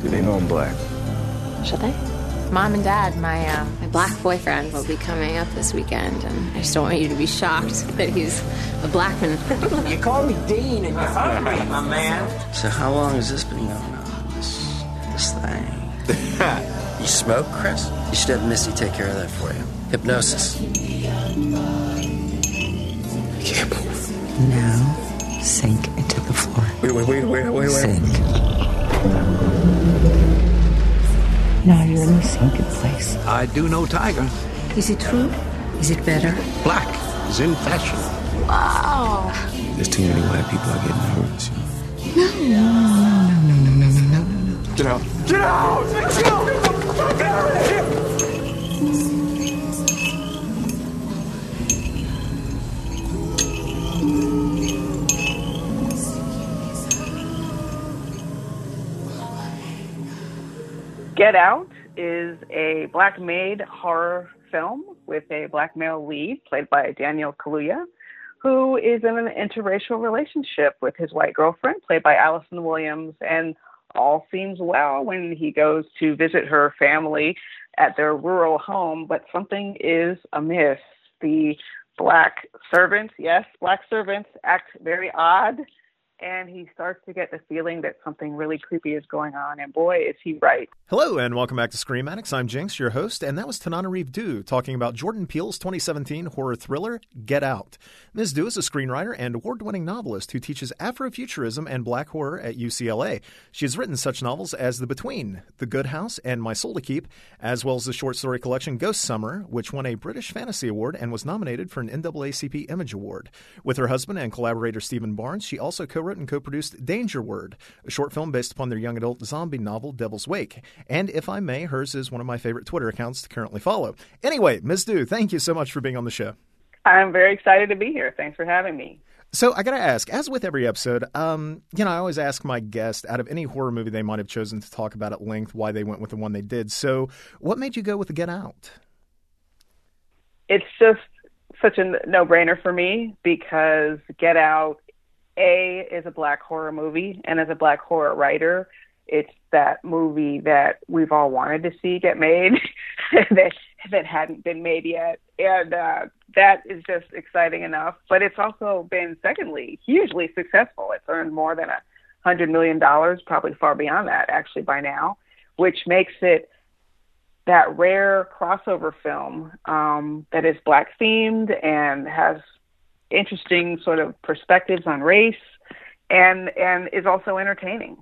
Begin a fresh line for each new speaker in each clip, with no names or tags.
Do they know I'm black?
Should they? Mom and Dad, my uh, my black boyfriend will be coming up this weekend, and I just don't want you to be shocked that he's a black man.
you call me Dean and you're hungry, my man.
So how long has this been going on? This this thing. you smoke, Chris? You should have Missy take care of that for you. Hypnosis.
I can't move.
Now, sink into the floor.
Wait, wait, wait, wait, wait, wait.
Sink. Now you're in the sinking place.
I do know Tiger.
Is it true? Is it better?
Black is in fashion.
wow.
There's too many white people are getting nervous. You
No,
know?
no, no, no, no, no, no, no, no.
Get out. Get out! Get out! Get out
Get Out is a black made horror film with a black male lead played by Daniel Kaluuya, who is in an interracial relationship with his white girlfriend played by Allison Williams, and all seems well when he goes to visit her family at their rural home, but something is amiss. The black servants, yes, black servants act very odd and he starts to get the feeling that something really creepy is going on. And boy, is he right.
Hello, and welcome back to Scream Addicts. I'm Jinx, your host, and that was Tananarive Due talking about Jordan Peele's 2017 horror thriller, Get Out. Ms. Due is a screenwriter and award winning novelist who teaches Afrofuturism and black horror at UCLA. She has written such novels as The Between, The Good House, and My Soul to Keep, as well as the short story collection Ghost Summer, which won a British Fantasy Award and was nominated for an NAACP Image Award. With her husband and collaborator Steven Barnes, she also co wrote and co produced Danger Word, a short film based upon their young adult zombie novel Devil's Wake. And if I may, hers is one of my favorite Twitter accounts to currently follow. Anyway, Ms. Due, thank you so much for being on the show.
I'm very excited to be here. Thanks for having me.
So I got to ask, as with every episode, um, you know, I always ask my guest out of any horror movie they might have chosen to talk about at length why they went with the one they did. So, what made you go with the Get Out?
It's just such a no brainer for me because Get Out, A, is a black horror movie. And as a black horror writer, it's that movie that we've all wanted to see get made that that hadn't been made yet. And uh, that is just exciting enough. But it's also been, secondly, hugely successful. It's earned more than a hundred million dollars, probably far beyond that actually by now, which makes it that rare crossover film um, that is black themed and has interesting sort of perspectives on race and and is also entertaining.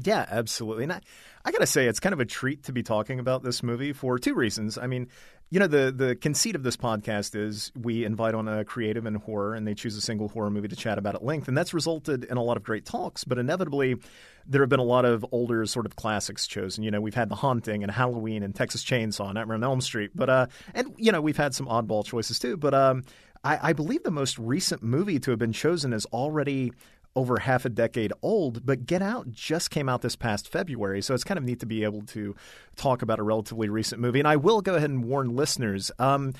Yeah, absolutely. And I, I got to say, it's kind of a treat to be talking about this movie for two reasons. I mean, you know, the, the conceit of this podcast is we invite on a creative in horror and they choose a single horror movie to chat about at length. And that's resulted in a lot of great talks. But inevitably, there have been a lot of older sort of classics chosen. You know, we've had The Haunting and Halloween and Texas Chainsaw, and Nightmare on Elm Street. But, uh, and, you know, we've had some oddball choices too. But um, I, I believe the most recent movie to have been chosen is already over half a decade old, but Get Out just came out this past February, so it's kind of neat to be able to talk about a relatively recent movie. And I will go ahead and warn listeners. Um,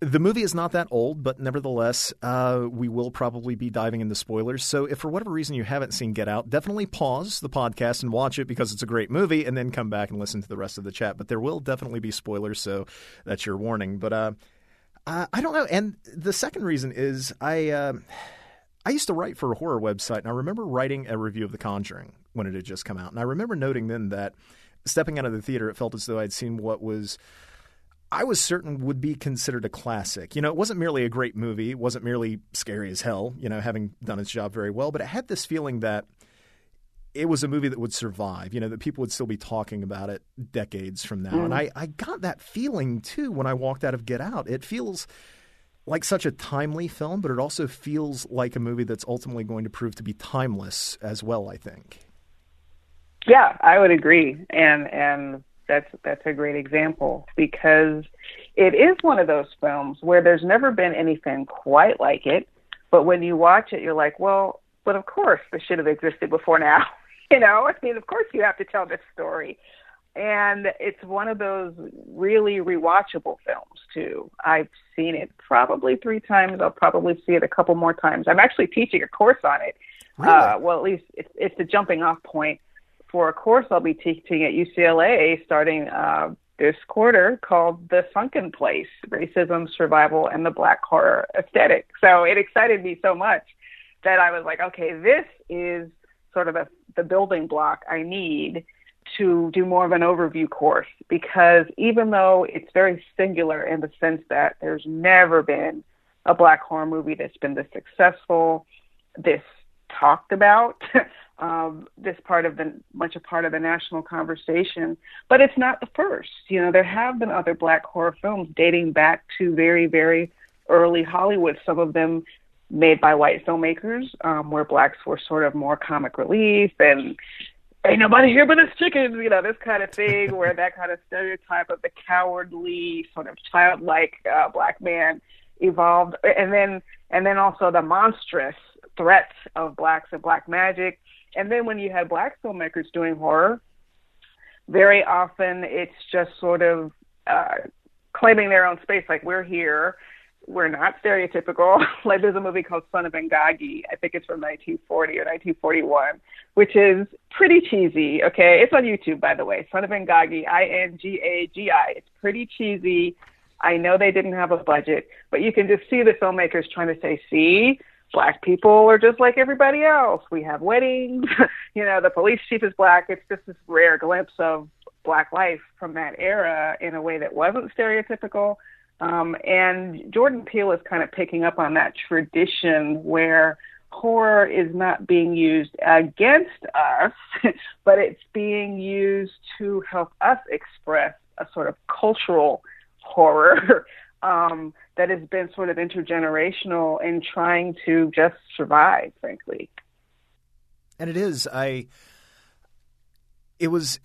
the movie is not that old, but nevertheless, uh, we will probably be diving into spoilers. So, if for whatever reason you haven't seen Get Out, definitely pause the podcast and watch it because it's a great movie, and then come back and listen to the rest of the chat. But there will definitely be spoilers, so that's your warning. But uh, I don't know. And the second reason is I. Uh, I used to write for a horror website, and I remember writing a review of The Conjuring when it had just come out. And I remember noting then that stepping out of the theater, it felt as though I'd seen what was, I was certain would be considered a classic. You know, it wasn't merely a great movie, it wasn't merely scary as hell, you know, having done its job very well, but it had this feeling that it was a movie that would survive, you know, that people would still be talking about it decades from now. Mm. And I, I got that feeling too when I walked out of Get Out. It feels like such a timely film, but it also feels like a movie that's ultimately going to prove to be timeless as well. I think.
Yeah, I would agree, and and that's that's a great example because it is one of those films where there's never been anything quite like it, but when you watch it, you're like, well, but of course this should have existed before now. you know, I mean, of course you have to tell this story and it's one of those really rewatchable films too. I've seen it probably three times. I'll probably see it a couple more times. I'm actually teaching a course on it.
Really?
Uh, well, at least it's, it's the jumping off point for a course I'll be teaching at UCLA starting uh, this quarter called The Sunken Place Racism, Survival, and the Black Horror Aesthetic. So it excited me so much that I was like, okay, this is sort of a, the building block I need to do more of an overview course because even though it's very singular in the sense that there's never been a black horror movie that's been this successful, this talked about, um, this part of the much a part of the national conversation. But it's not the first. You know, there have been other black horror films dating back to very, very early Hollywood. Some of them made by white filmmakers, um, where blacks were sort of more comic relief and ain't nobody here but us chickens, you know, this kind of thing, where that kind of stereotype of the cowardly, sort of childlike uh, black man evolved, and then and then also the monstrous threats of blacks and black magic, and then when you had black filmmakers doing horror, very often it's just sort of uh, claiming their own space, like we're here we're not stereotypical. like there's a movie called Son of Ingagi. I think it's from 1940 or 1941, which is pretty cheesy. Okay, it's on YouTube by the way. Son of Ingagi, I-N-G-A-G-I. It's pretty cheesy. I know they didn't have a budget, but you can just see the filmmakers trying to say, "See, black people are just like everybody else. We have weddings. you know, the police chief is black. It's just this rare glimpse of black life from that era in a way that wasn't stereotypical." Um, and Jordan Peele is kind of picking up on that tradition where horror is not being used against us, but it's being used to help us express a sort of cultural horror um, that has been sort of intergenerational in trying to just survive, frankly.
And it is. I. It was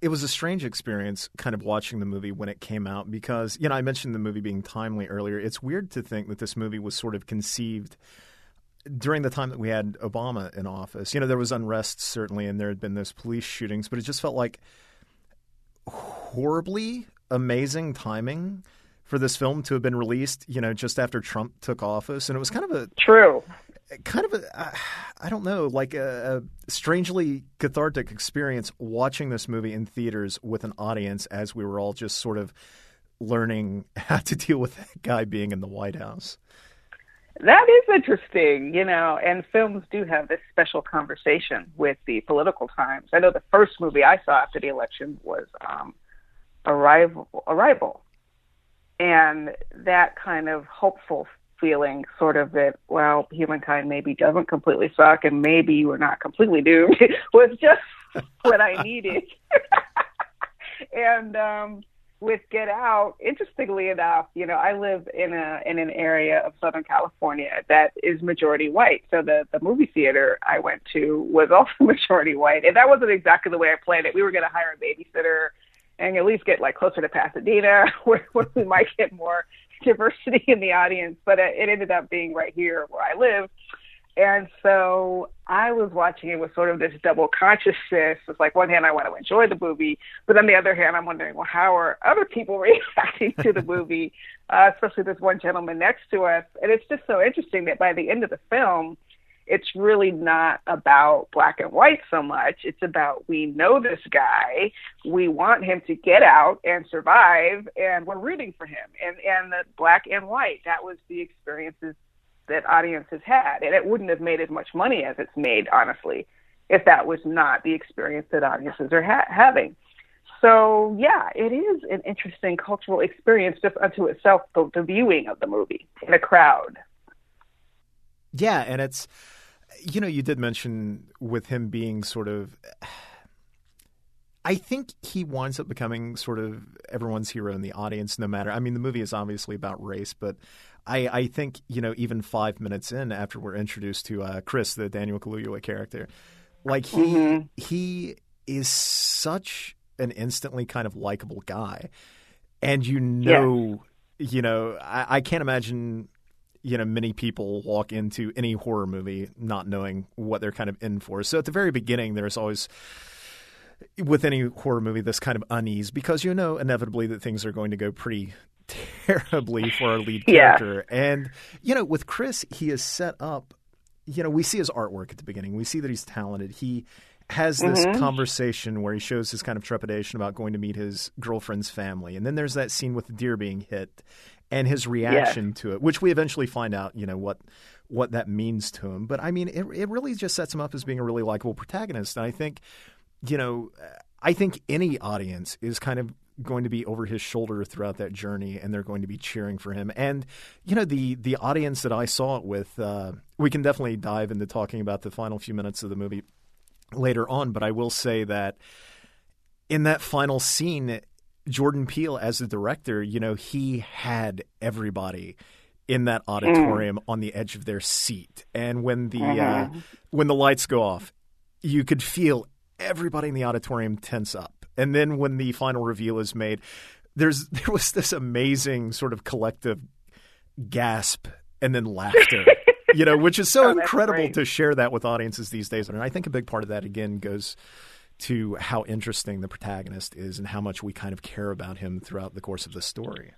it was a strange experience kind of watching the movie when it came out because, you know, I mentioned the movie being timely earlier. It's weird to think that this movie was sort of conceived during the time that we had Obama in office. You know, there was unrest certainly and there had been those police shootings, but it just felt like horribly amazing timing for this film to have been released, you know, just after Trump took office. And it was kind of a
true
kind of a uh, I don't know, like a, a, strangely cathartic experience watching this movie in theaters with an audience as we were all just sort of learning how to deal with that guy being in the White House.
That is interesting, you know, and films do have this special conversation with the political times. I know the first movie I saw after the election was um, Arrival, Arrival, and that kind of hopeful feeling sort of that well humankind maybe doesn't completely suck and maybe we're not completely doomed was just what i needed. And um with get out interestingly enough you know i live in a in an area of southern california that is majority white. So the the movie theater i went to was also majority white. And that wasn't exactly the way i planned it. We were going to hire a babysitter and at least get like closer to pasadena where, where we might get more diversity in the audience, but it ended up being right here where I live. And so I was watching it with sort of this double consciousness. It's like one hand I want to enjoy the movie, but on the other hand I'm wondering, well, how are other people reacting to the movie, uh, especially this one gentleman next to us? And it's just so interesting that by the end of the film, it's really not about black and white so much. It's about we know this guy, we want him to get out and survive, and we're rooting for him. And and the black and white, that was the experiences that audiences had, and it wouldn't have made as much money as it's made, honestly, if that was not the experience that audiences are ha- having. So yeah, it is an interesting cultural experience just unto itself, the, the viewing of the movie in a crowd.
Yeah, and it's you know, you did mention with him being sort of. I think he winds up becoming sort of everyone's hero in the audience, no matter. I mean, the movie is obviously about race, but I, I think you know, even five minutes in after we're introduced to uh, Chris, the Daniel Kaluuya character, like he mm-hmm. he is such an instantly kind of likable guy, and you know, yeah. you know, I, I can't imagine you know many people walk into any horror movie not knowing what they're kind of in for. So at the very beginning, there's always with any horror movie this kind of unease because you know inevitably that things are going to go pretty terribly for our lead character. Yeah. And you know, with Chris, he is set up. You know, we see his artwork at the beginning. We see that he's talented. He has this
Mhm.
conversation where he shows his kind of trepidation about going to meet his girlfriend's family, and then there's that scene with the deer being hit, and his reaction to it, which we eventually find out, you know what what that means to him. But I mean, it it really just sets him up as being a really likable protagonist, and I think, you know, I think any audience is kind of going to be over his shoulder throughout that journey and they're going to be cheering for him. And you know the the audience that i saw it with uh, we can definitely dive into talking about the final few minutes of the movie later on but i will say that in that final scene jordan peele as the director you know he had everybody in that auditorium on the edge of their seat and when the uh, when the lights go off you could feel everybody in the auditorium tense up. And then when the final reveal is made, there's there was this amazing sort of collective gasp and then laughter. you know, which is so
Oh,
incredible
great.
to share that with audiences these days. And I think a big part of that again goes to how interesting the protagonist is and how much we kind of care about him throughout the course of the story.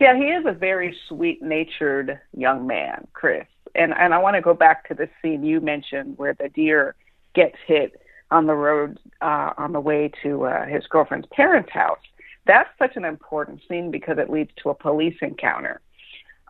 Yeah, he is a very sweet natured young man, Chris. And and I want to go back to the scene you mentioned where the deer gets hit on the road uh, on the way to uh, his girlfriend's parents' house. That's such an important scene because it leads to a police encounter.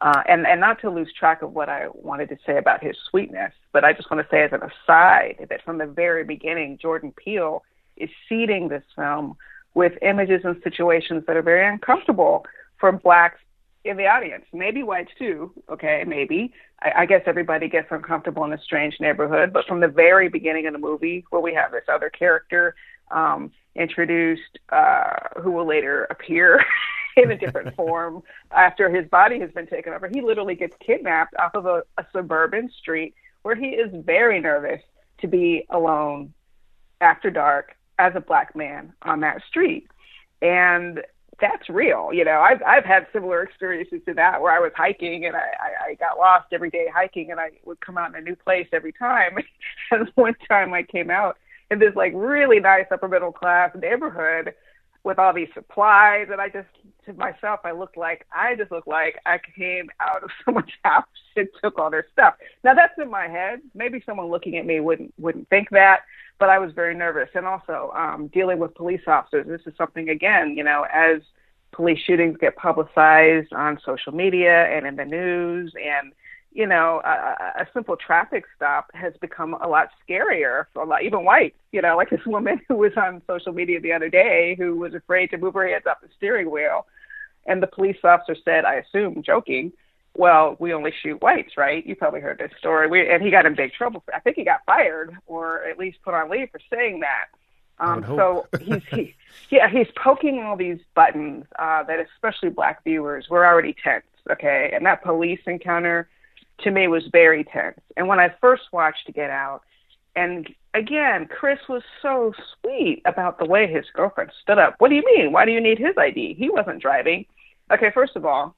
Uh, and, and not to lose track of what I wanted to say about his sweetness, but I just want to say as an aside that from the very beginning, Jordan Peele is seeding this film with images and situations that are very uncomfortable for blacks in the audience, maybe whites too. Okay, maybe. I, I guess everybody gets uncomfortable in a strange neighborhood, but from the very beginning of the movie, where we have this other character um, introduced, uh, who will later appear in a different form after his body has been taken over, he literally gets kidnapped off of a, a suburban street where he is very nervous to be alone after dark as a black man on that street. And that's real. You know, I've I've had similar experiences to that where I was hiking and I, I, I got lost every day hiking and I would come out in a new place every time. and one time I came out in this like really nice upper middle class neighborhood with all these supplies and I just to myself I looked like I just looked like I came out of someone's house and took all their stuff. Now that's in my head. Maybe someone looking at me wouldn't wouldn't think that, but I was very nervous. And also um, dealing with police officers. This is something again, you know, as police shootings get publicized on social media and in the news, and you know, a, a simple traffic stop has become a lot scarier for a lot, even whites. You know, like this woman who was on social media the other day who was afraid to move her hands off the steering wheel, and the police officer said, I assume, joking, well, we only shoot whites, right? You probably heard this story. We, and he got in big trouble. For, I think he got fired or at least put on leave for saying that. Um, so he's he, yeah he's poking all these buttons uh, that especially black viewers were already tense. Okay, and that police encounter to me was very tense. And when I first watched Get Out, and again, Chris was so sweet about the way his girlfriend stood up. What do you mean? Why do you need his ID? He wasn't driving. Okay, first of all,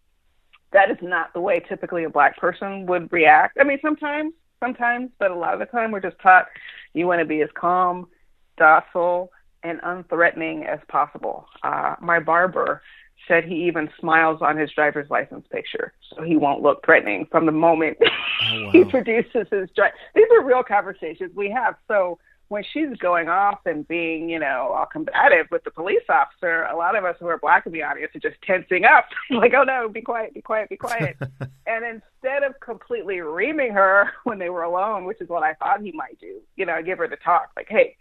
that is not the way typically a black person would react. I mean, sometimes, sometimes, but a lot of the time we're just taught you want to be as calm, docile, and unthreatening as possible. Uh, my barber said he even smiles on his driver's license picture so he won't look threatening from the moment
Oh,
he produces his drive. These are real conversations we have. So when she's going off and being, you know, all combative with the police officer, a lot of us who are black in the audience are just tensing up, like, oh no, be quiet, be quiet, be quiet. and instead of completely reaming her when they were alone, which is what I thought he might do, you know, give her the talk, like, hey,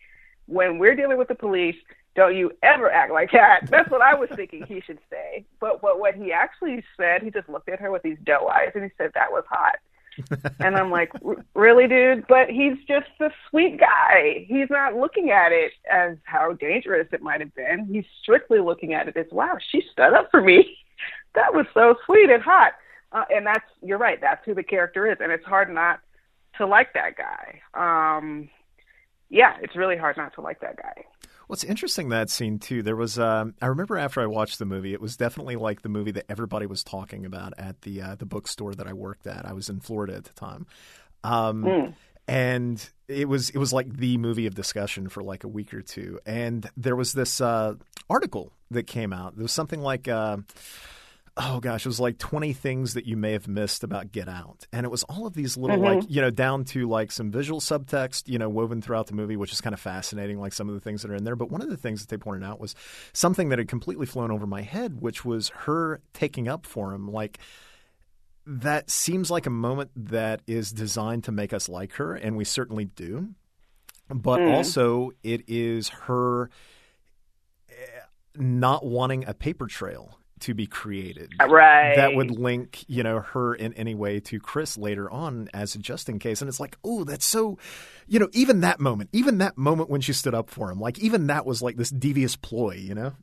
when we're dealing with the police, don't you ever act like that. That's what I was thinking he should say. But what what he actually said, he just looked at her with these doe eyes and he said that was hot. and I'm like, really, dude? But he's just a sweet guy. He's not looking at it as how dangerous it might have been. He's strictly looking at it as, wow, she stood up for me. that was so sweet and hot. Uh, and that's, you're right, that's who the character is. And it's hard not to like that guy. Um, yeah, it's really hard not to like that guy.
It's interesting that scene too. There was, um, I remember after I watched the movie, it was definitely like the movie that everybody was talking about at the uh, the bookstore that I worked at. I was in Florida at the time, um, and it was it was like the movie of discussion for like a week or two. And there was this uh, article that came out. There was something like. Uh, oh gosh, it was like 20 things that you may have missed about Get Out. And it was all of these little,
Mm-hmm.
like, you know, down to like some visual subtext, you know, woven throughout the movie, which is kind of fascinating, like some of the things that are in there. But one of the things that they pointed out was something that had completely flown over my head, which was her taking up for him. Like, that seems like a moment that is designed to make us like her, and we certainly do. But also, it is her eh, not wanting a paper trail to be created
Right.
that would link you know her in any way to Chris later on as a just in case and it's like oh that's so you know even that moment even that moment when she stood up for him like even that was like this devious ploy you know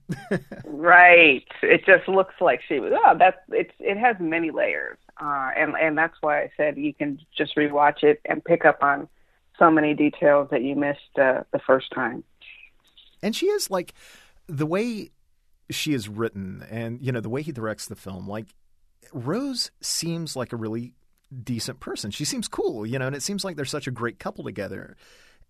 Right. It just looks like she was. Oh, that's it's. It has many layers, uh, and and that's why I said you can just rewatch it and pick up on so many details that you missed uh, the first time.
and she is like the way she is written and you know the way he directs the film like Rose seems like a really decent person. She seems cool you know and it seems like they're such a great couple together.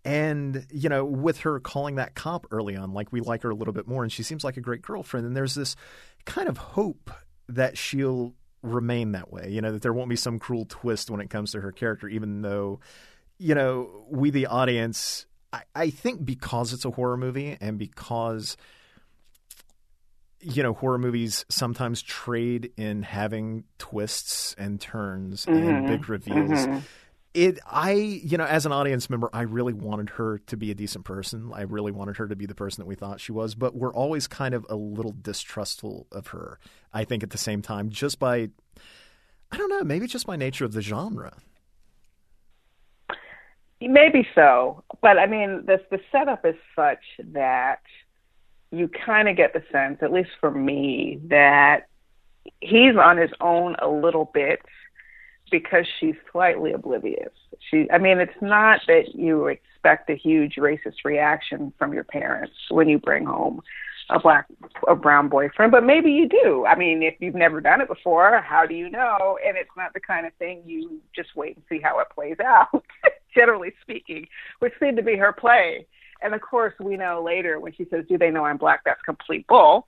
And you know with her calling that cop early on like we like her a little bit more and she seems like a great girlfriend and there's this kind of hope that she'll remain that way you know that there won't be some cruel twist when it comes to her character even though you know we the audience I, I think because it's a horror movie and because you know horror movies sometimes trade in having twists and turns and mm-hmm. big reveals. Mm-hmm. It i you know as an audience member i really wanted her to be a decent person. I really wanted her to be the person that we thought she was but we're always kind of a little distrustful of her i think at the same time just by i don't know maybe just by nature of the genre.
Maybe so, but I mean, the the setup is such that you kind of get the sense, at least for me, that he's on his own a little bit because she's slightly oblivious. She, I mean, it's not that you expect a huge racist reaction from your parents when you bring home a black, a brown boyfriend, but maybe you do. I mean, if you've never done it before, how do you know? And it's not the kind of thing you just wait and see how it plays out. Generally speaking, which seemed to be her play. And of course, we know later when she says, "Do they know I'm black?" That's complete bull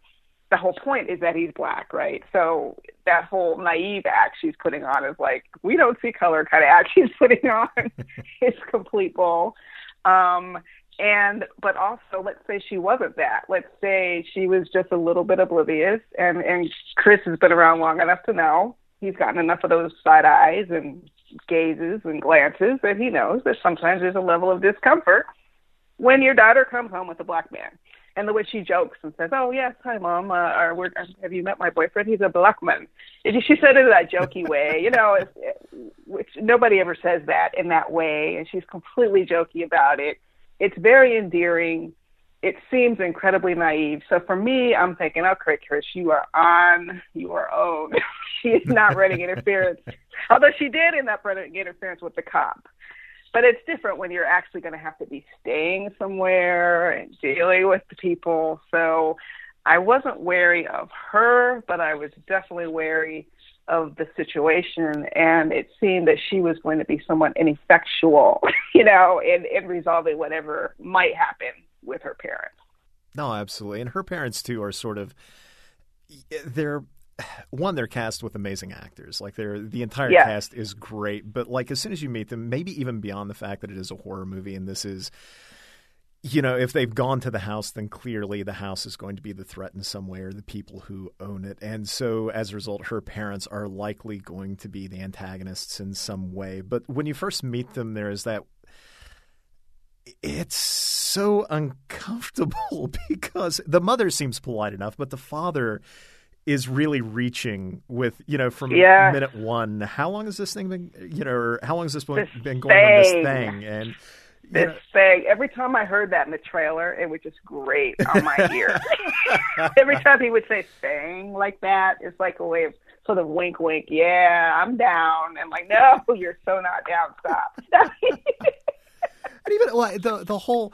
the whole point is that he's black, right? So that whole naive act she's putting on is like we don't see color kind of act she's putting on is complete bull. Um, and but also let's say she wasn't that. Let's say she was just a little bit oblivious, and and Chris has been around long enough to know he's gotten enough of those side eyes and gazes and glances that he knows that sometimes there's a level of discomfort when your daughter comes home with a black man and the way she jokes and says, "Oh yes, hi mom, uh, or we're, have you met my boyfriend? He's a black man." She said it in that jokey way, you know, which nobody ever says that in that way, and she's completely jokey about it. It's very endearing. It seems incredibly naive. So for me, I'm thinking, okay, Chris, you are on your own. she is not running interference, although she did end up running interference with the cop but it's different when you're actually going to have to be staying somewhere and dealing with the people. So I wasn't wary of her, but I was definitely wary of the situation. And it seemed that she was going to be somewhat ineffectual, you know, in, in resolving whatever might happen with her parents.
No, absolutely. And her parents too are sort of they're one they're cast with amazing actors. Like they're the entire
Yeah.
cast is great, but like as soon as you meet them, maybe even beyond the fact that it is a horror movie and this is you know, if they've gone to the house, then clearly the house is going to be the threat in some way or the people who own it. And so as a result, her parents are likely going to be the antagonists in some way. But when you first meet them, there is that it's so uncomfortable because the mother seems polite enough, but the father is really reaching with you know from
Yeah.
minute one. How long has this thing been? You know, or how long has this been,
This
been going on? This
thing.
thing and
This
know,
thing, every time I heard that in the trailer, it was just great on my ear. every time he would say thing like that, it's like a way of sort of wink, wink. Yeah, I'm down. And like, no, you're so not down. Stop.
And even like the the whole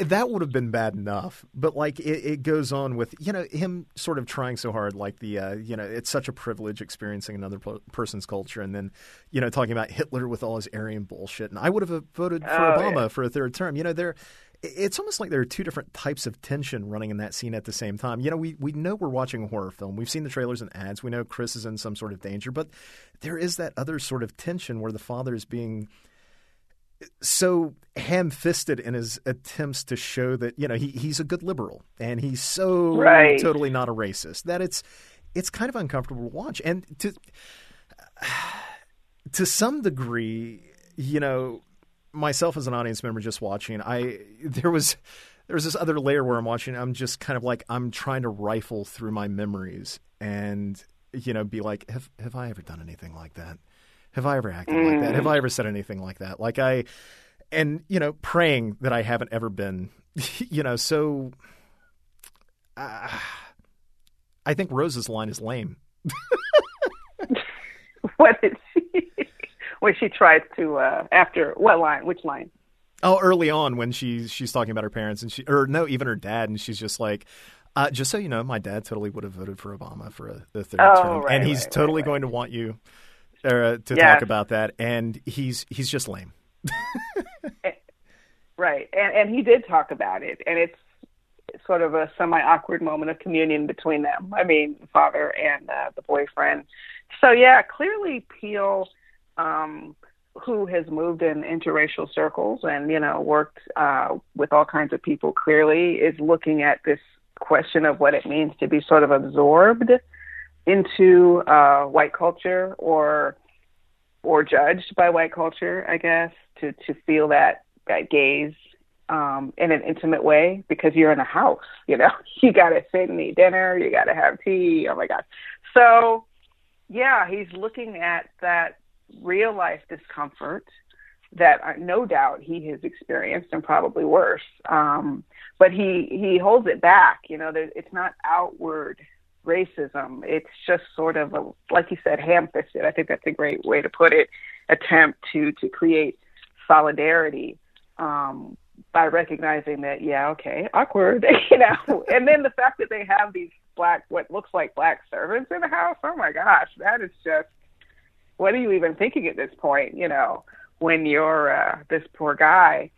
that would have been bad enough, but like it, it goes on with you know him sort of trying so hard, like the uh, you know it's such a privilege experiencing another po- person's culture, and then you know talking about Hitler with all his Aryan bullshit, and I would have voted for
Oh,
Obama
yeah.
for a third term. You know there, it's almost like there are two different types of tension running in that scene at the same time. You know, we, we know we're watching a horror film. We've seen the trailers and ads. We know Chris is in some sort of danger, but there is that other sort of tension where the father is being so ham-fisted in his attempts to show that you know he, he's a good liberal and he's so
Right.
totally not a racist that it's it's kind of uncomfortable to watch and to to some degree you know myself as an audience member just watching I there was there was this other layer where I'm watching I'm just kind of like I'm trying to rifle through my memories and you know be like have have I ever done anything like that have I ever acted like that? Have I ever said anything like that? Like I, and you know, praying that I haven't ever been, you know. So, uh, I think Rose's line is lame.
What did she? when she tries to uh after what line? Which line?
Oh, early on when she's she's talking about her parents and she, or no, even her dad, and she's just like. Uh, just so you know, my dad totally would have voted for Obama for a, the third
Oh,
term,
right,
and he's
right,
totally
right,
going to want you uh, to
Yes.
talk about that. And he's he's just lame.
Right, and and he did talk about it, and it's sort of a semi awkward moment of communion between them. I mean, the father and uh, the boyfriend. So yeah, clearly Peele, um, who has moved in interracial circles and you know worked uh, with all kinds of people, clearly is looking at this question of what it means to be sort of absorbed into uh, white culture or or judged by white culture, I guess, to to feel that that gaze um, in an intimate way because you're in a house. You know, you got to sit and eat dinner, you got to have tea. Oh my God! So yeah, he's looking at that real life discomfort that uh, no doubt he has experienced and probably worse. Um, but he he holds it back. You know, there, it's not outward racism. It's just sort of a, like you said, ham-fisted. I think that's a great way to put it. Attempt to to create solidarity um, by recognizing that, yeah, okay, awkward, you know. and then the fact that they have these black, what looks like black servants in the house. Oh my gosh, that is just. What are you even thinking at this point? You know, when you're uh, this poor guy.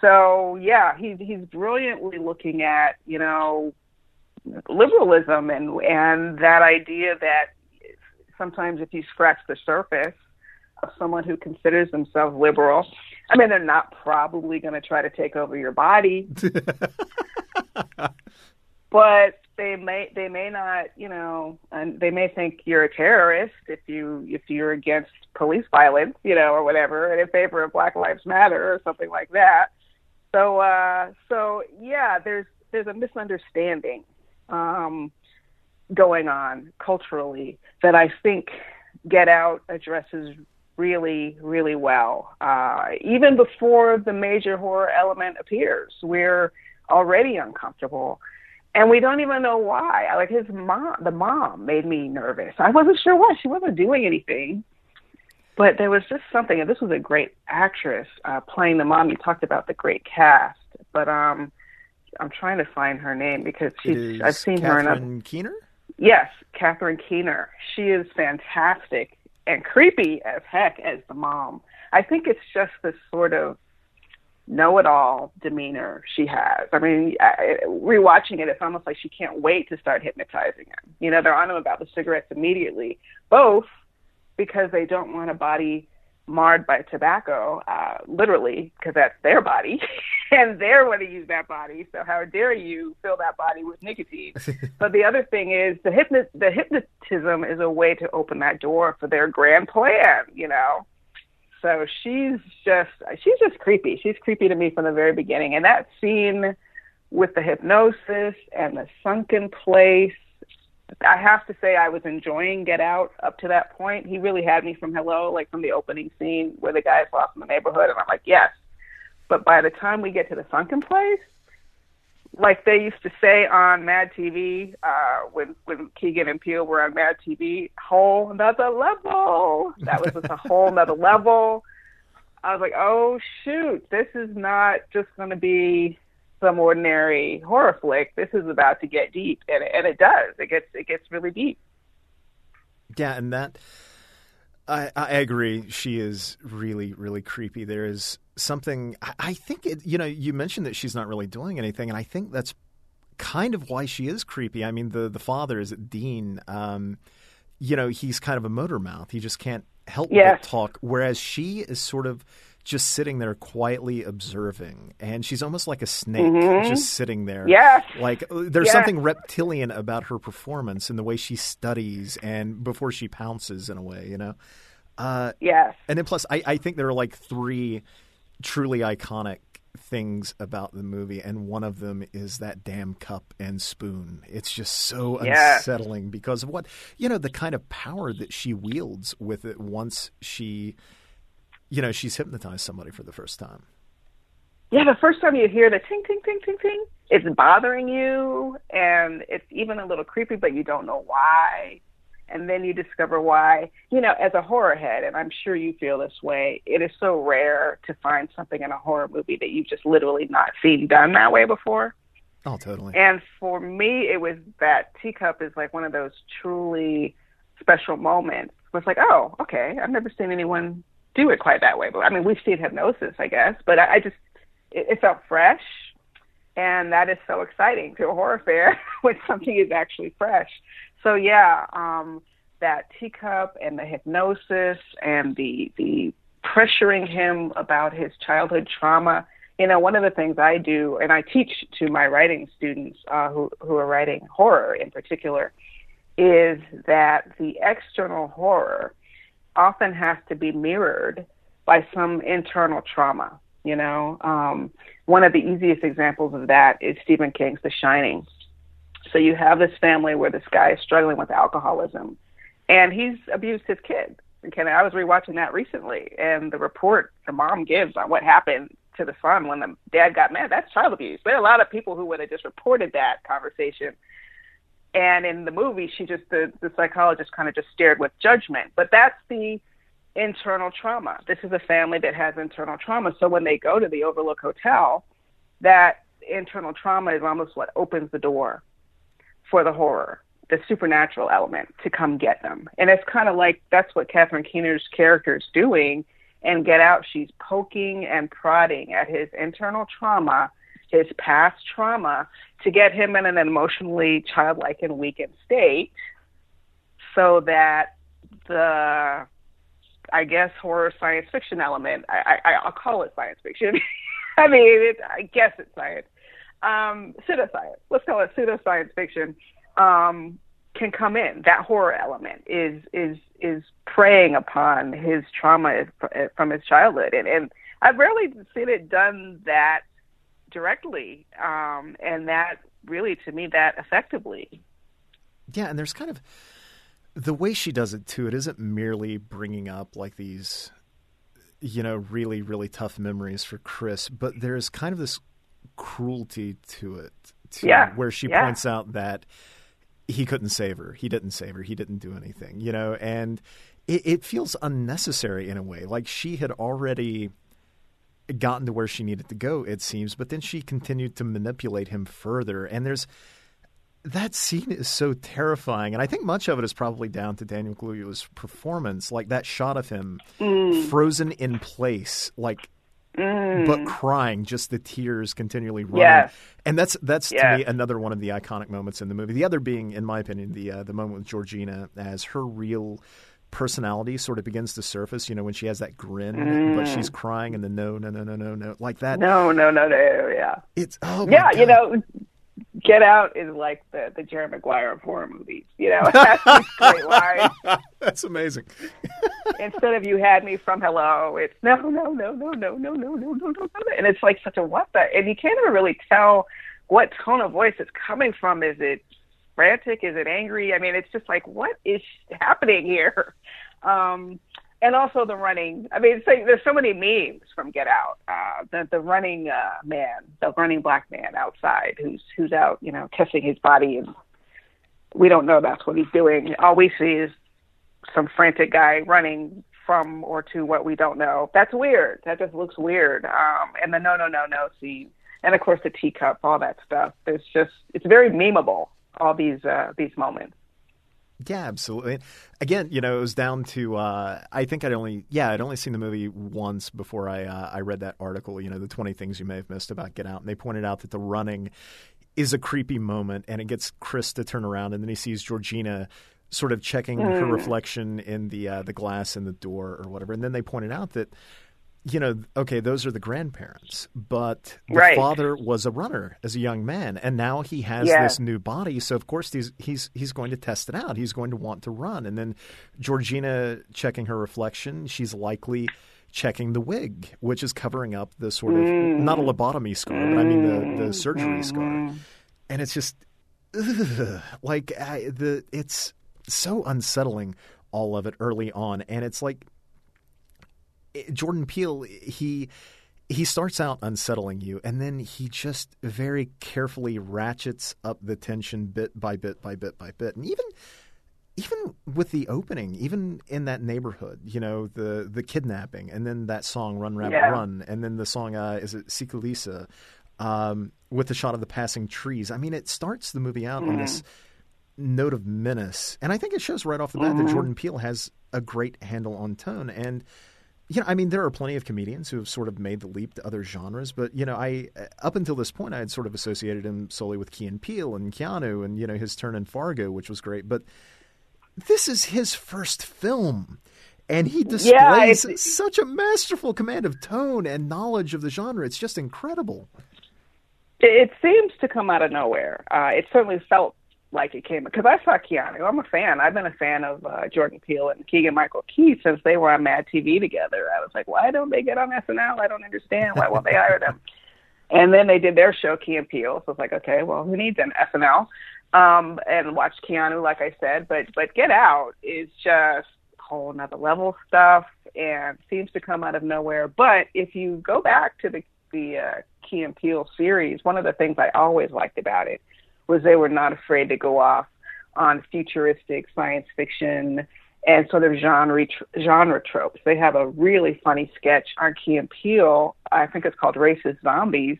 So yeah, he's he's brilliantly looking at you know liberalism and and that idea that sometimes if you scratch the surface of someone who considers themselves liberal, I mean they're not probably going to try to take over your body, but they may they may not you know and they may think you're a terrorist if you if you're against police violence you know or whatever and in favor of Black Lives Matter or something like that. So uh, so yeah, there's there's a misunderstanding um, going on culturally that I think Get Out addresses really, really well. Uh, even before the major horror element appears, we're already uncomfortable. And we don't even know why. Like his mom, the mom made me nervous. I wasn't sure why. She wasn't doing anything. But there was just something, and this was a great actress uh, playing the mom. You talked about the great cast, but um, I'm trying to find her name because she's I've seen her in a
Catherine Keener.
Yes, Catherine Keener. She is fantastic and creepy as heck as the mom. I think it's just this sort of know-it-all demeanor she has. I mean, I, rewatching it, it's almost like she can't wait to start hypnotizing him. You know, they're on him about the cigarettes immediately, both because they don't want a body marred by tobacco, uh, literally, because that's their body, and they're going to use that body. So how dare you fill that body with nicotine? but the other thing is the hypno- the hypnotism is a way to open that door for their grand plan. You know, so she's just she's just creepy. She's creepy to me from the very beginning, and that scene with the hypnosis and the sunken place. I have to say I was enjoying Get Out up to that point. He really had me from hello, like from the opening scene where the guy's lost in the neighborhood, and I'm like, yes. But by the time we get to the sunken place, like they used to say on Mad TV, uh, when when Keegan and Peele were on Mad TV, whole another level. That was just a whole another level. I was like, oh shoot, this is not just going to be some ordinary horror flick. This is about to get deep, and it, and it does. It gets it gets really deep.
Yeah, and that I, I agree. She is really, really creepy. There is something. I, I think it. You know, you mentioned that she's not really doing anything, and I think that's kind of why she is creepy. I mean, the the father is Dean. Um, you know, he's kind of a motor mouth. He just can't help
Yes.
but talk. Whereas she is sort of just sitting there quietly observing, and she's almost like a snake, just sitting there.
Yes.
Like uh, there's
Yes.
something reptilian about her performance and the way she studies and before she pounces in a way, you know. Uh,
Yes.
and then plus, I, I think there are like three truly iconic things about the movie, and one of them is that damn cup and spoon. It's just so
Yes.
unsettling because of what you know, the kind of power that she wields with it once she, you know, she's hypnotized somebody for the first time.
Yeah, the first time you hear the ting ting ting ting ting, it's bothering you and it's even a little creepy, but you don't know why. And then you discover why. You know, as a horror head, and I'm sure you feel this way, it is so rare to find something in a horror movie that you've just literally not seen done that way before.
Oh, totally.
And for me, it was that teacup is like one of those truly special moments. It was like, oh, okay, I've never seen anyone do it quite that way. But I mean, we've seen hypnosis, I guess, but I, I just it, it felt fresh, and that is so exciting to a horror fair when something is actually fresh. So yeah, um, that teacup and the hypnosis and the the pressuring him about his childhood trauma. You know, one of the things I do, and I teach to my writing students uh, who who are writing horror in particular, is that the external horror often has to be mirrored by some internal trauma. You know, um, one of the easiest examples of that is Stephen King's The Shining. So you have this family where this guy is struggling with alcoholism, and he's abused his kid. Okay, I was rewatching that recently, and the report the mom gives on what happened to the son when the dad got mad, that's child abuse. There are a lot of people who would have just reported that conversation. And in the movie, she just, the, the psychologist kind of just stared with judgment. But that's the internal trauma. This is a family that has internal trauma. So when they go to the Overlook Hotel, that internal trauma is almost what opens the door for the horror, the supernatural element to come get them. And it's kind of like that's what Catherine Keener's character is doing. And Get Out, she's poking and prodding at his internal trauma, his past trauma, to get him in an emotionally childlike and weakened state so that the I guess horror science fiction element. I, I I'll call it science fiction. I mean, it, I guess it's science. Um, pseudoscience. Let's call it pseudoscience fiction. Um, can come in. That horror element is is is preying upon his trauma from his childhood, and and I've rarely seen it done that directly, um, and that really to me that effectively.
Yeah, and there's kind of the way she does it too. It isn't merely bringing up like these, you know, really really tough memories for Chris, but there's kind of this cruelty to it, too,
Yeah,
where she
yeah.
points out that he couldn't save her, he didn't save her, he didn't do anything, you know, and it, it feels unnecessary in a way, like she had already gotten to where she needed to go, it seems, but then she continued to manipulate him further, and there's that scene is so terrifying, and I think much of it is probably down to Daniel Kaluuya's performance, like that shot of him frozen in place, like but crying, just the tears continually running.
Yes.
And that's that's to me another one of the iconic moments in the movie. The other being, in my opinion, the uh, the moment with Georgina as her real personality sort of begins to surface. You know, when she has that grin, but she's crying, and the no, no, no, no, no, no, like that.
No, no, no, no, yeah.
It's oh
yeah, you know, Get Out is like the the Jerry Maguire of horror movies. You know, these great lines.
that's amazing.
Instead of "You had me from hello," it's no, no, no, no, no, no, no, no, no, no, no, and it's like such a what the, and you can't ever really tell what tone of voice it's coming from. Is it frantic? Is it angry? I mean, it's just like what is happening here? Um, and also the running. I mean, like, there's so many memes from Get Out. Uh, the the running uh, man, the running black man outside, who's who's out, you know, testing his body, and we don't know that's what he's doing. All we see is some frantic guy running from or to what we don't know. That's weird. That just looks weird. Um, and the no, no, no, no scene, and of course the teacup, all that stuff. It's just it's very memeable. All these uh, these moments.
Yeah, absolutely. Again, you know, it was down to uh, I think I'd only yeah I'd only seen the movie once before I uh, I read that article. You know, the twenty things you may have missed about Get Out, and they pointed out that the running is a creepy moment, and it gets Chris to turn around, and then he sees Georgina sort of checking her reflection in the uh, the glass in the door or whatever, and then they pointed out that you know, okay, those are the grandparents, but the
Right.
father was a runner as a young man, and now he has
Yeah.
this new body. So of course he's he's he's going to test it out. He's going to want to run, and then Georgina checking her reflection, she's likely checking the wig, which is covering up the sort of mm. not a lobotomy scar, but I mean the the mm. surgery scar, mm. and it's just ugh, like I, the it's so unsettling all of it early on, and it's like Jordan Peele, he he starts out unsettling you, and then he just very carefully ratchets up the tension bit by bit by bit by bit, and even even with the opening, even in that neighborhood, you know, the the kidnapping, and then that song "Run Rabbit
Yeah.
Run," and then the song uh, is it Sikiliza, um, with the shot of the passing trees. I mean, it starts the movie out on this note of menace, and I think it shows right off the bat that Jordan Peele has a great handle on tone. And you know, I mean, there are plenty of comedians who have sort of made the leap to other genres, but you know, I up until this point, I had sort of associated him solely with Key and Peele and Keanu, and you know, his turn in Fargo, which was great. But this is his first film, and he displays
it's-
such a masterful command of tone and knowledge of the genre. It's just incredible.
It, it seems to come out of nowhere. Uh, it certainly felt like it came because I saw Keanu. I'm a fan. I've been a fan of uh, Jordan Peele and Keegan Michael Key since they were on Mad TV together. I was like, why don't they get on SNL? I don't understand. Why won't they hire them? And then they did their show, Key and Peele. So it's like, okay, well, who needs an SNL? Um, and watch Keanu, like I said. But but Get Out is just whole another level stuff and seems to come out of nowhere. But if you go back to the the uh, Key and Peele series, one of the things I always liked about it was they were not afraid to go off on futuristic science fiction and sort of genre genre tropes. They have a really funny sketch on Key and Peele. I think it's called Racist Zombies,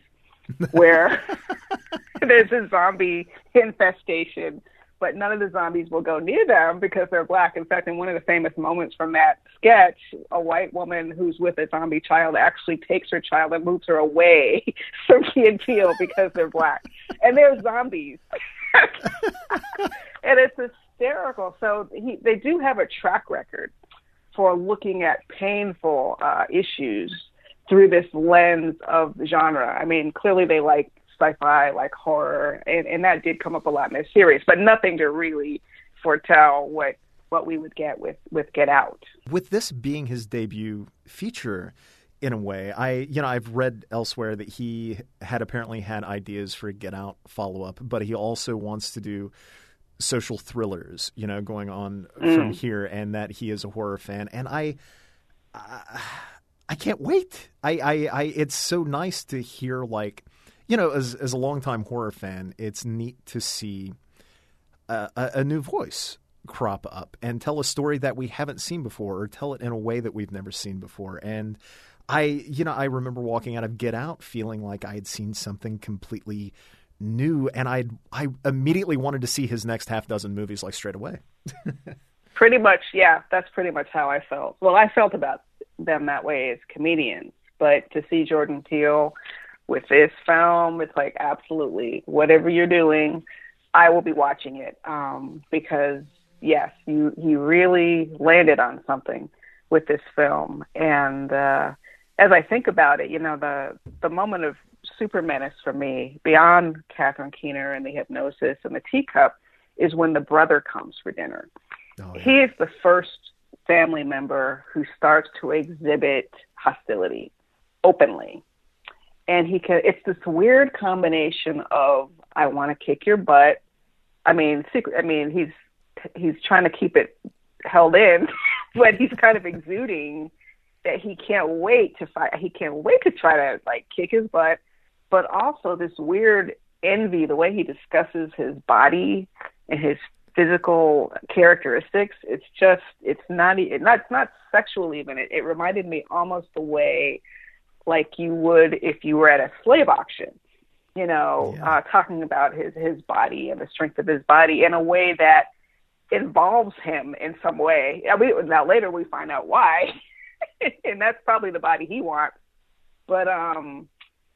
where there's a zombie infestation, but none of the zombies will go near them because they're black. In fact, in one of the famous moments from that sketch, a white woman who's with a zombie child actually takes her child and moves her away from Key and because they're black. And they're zombies. and it's hysterical. So he, they do have a track record for looking at painful uh, issues through this lens of genre. I mean, clearly they like sci-fi, like horror, and, and that did come up a lot in their series, but nothing to really foretell what what we would get with with Get Out.
with this being his debut feature in a way i you know i've read elsewhere that he had apparently had ideas for a get out follow-up but he also wants to do social thrillers you know going on from mm. here and that he is a horror fan and i i, I can't wait I, I i it's so nice to hear like you know as as a longtime horror fan it's neat to see a, a, new voice crop up and tell a story that we haven't seen before or tell it in a way that we've never seen before. And I, you know, I remember walking out of Get Out feeling like I had seen something completely new and I I immediately wanted to see his next half dozen movies like straight away.
Pretty much, yeah, that's pretty much how I felt. Well, I felt about them that way as comedians, but to see Jordan Peele with this film, it's like absolutely whatever you're doing, I will be watching it um, because yes, you you really landed on something with this film, and uh, as I think about it, you know the the moment of super menace for me, beyond Catherine Keener and the hypnosis and the teacup, is when the brother comes for dinner. He is the first family member who starts to exhibit hostility openly and he can it's this weird combination of i want to kick your butt. I mean secret i mean he's he's trying to keep it held in but he's kind of exuding that he can't wait to fight he can't wait to try to like kick his butt. But also this weird envy the way he discusses his body and his physical characteristics it's just it's not e- not it's not sexual even. It, it reminded me almost the way like you would if you were at a slave auction you know
Yeah.
uh talking about his his body and the strength of his body in a way that involves him in some way. And we, now later we find out why, and that's probably the body he wants. But um,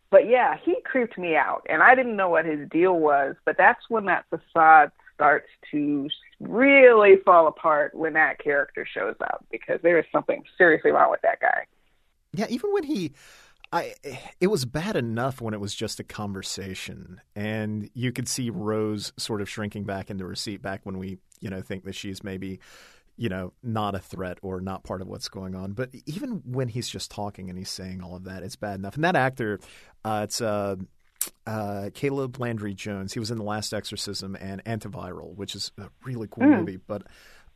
but yeah, he creeped me out, and I didn't know what his deal was. But that's when that facade starts to really fall apart when that character shows up because there is something seriously wrong with that guy.
Yeah, even when he I it was bad enough when it was just a conversation and you could see Rose sort of shrinking back into her seat back when we, you know, think that she's maybe you know, not a threat or not part of what's going on. But even when he's just talking and he's saying all of that, it's bad enough. And that actor, uh, it's uh, uh, Caleb Landry Jones. He was in The Last Exorcism and Antiviral, which is a really cool mm. movie. But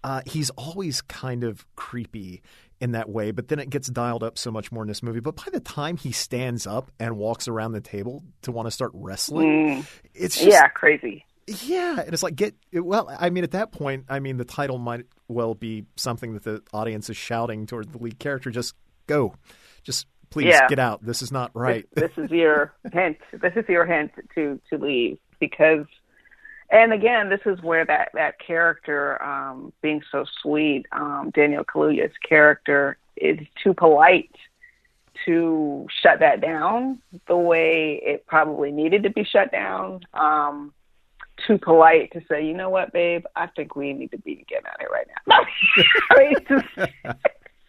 uh, he's always kind of creepy in that way, but then it gets dialed up so much more in this movie. But by the time he stands up and walks around the table to want to start wrestling, mm. it's just,
yeah, crazy.
Yeah, and it's like get well. I mean, at that point, I mean, the title might well be something that the audience is shouting toward the lead character. Just go, just please yeah. get out. This is not right.
This, this is your hint. This is your hint to to leave because and again, this is where that that character, um, being so sweet, um, Daniel Kaluuya's character, is too polite to shut that down the way it probably needed to be shut down. Um, too polite to say, you know what, babe, I think we need to be together out of here right now.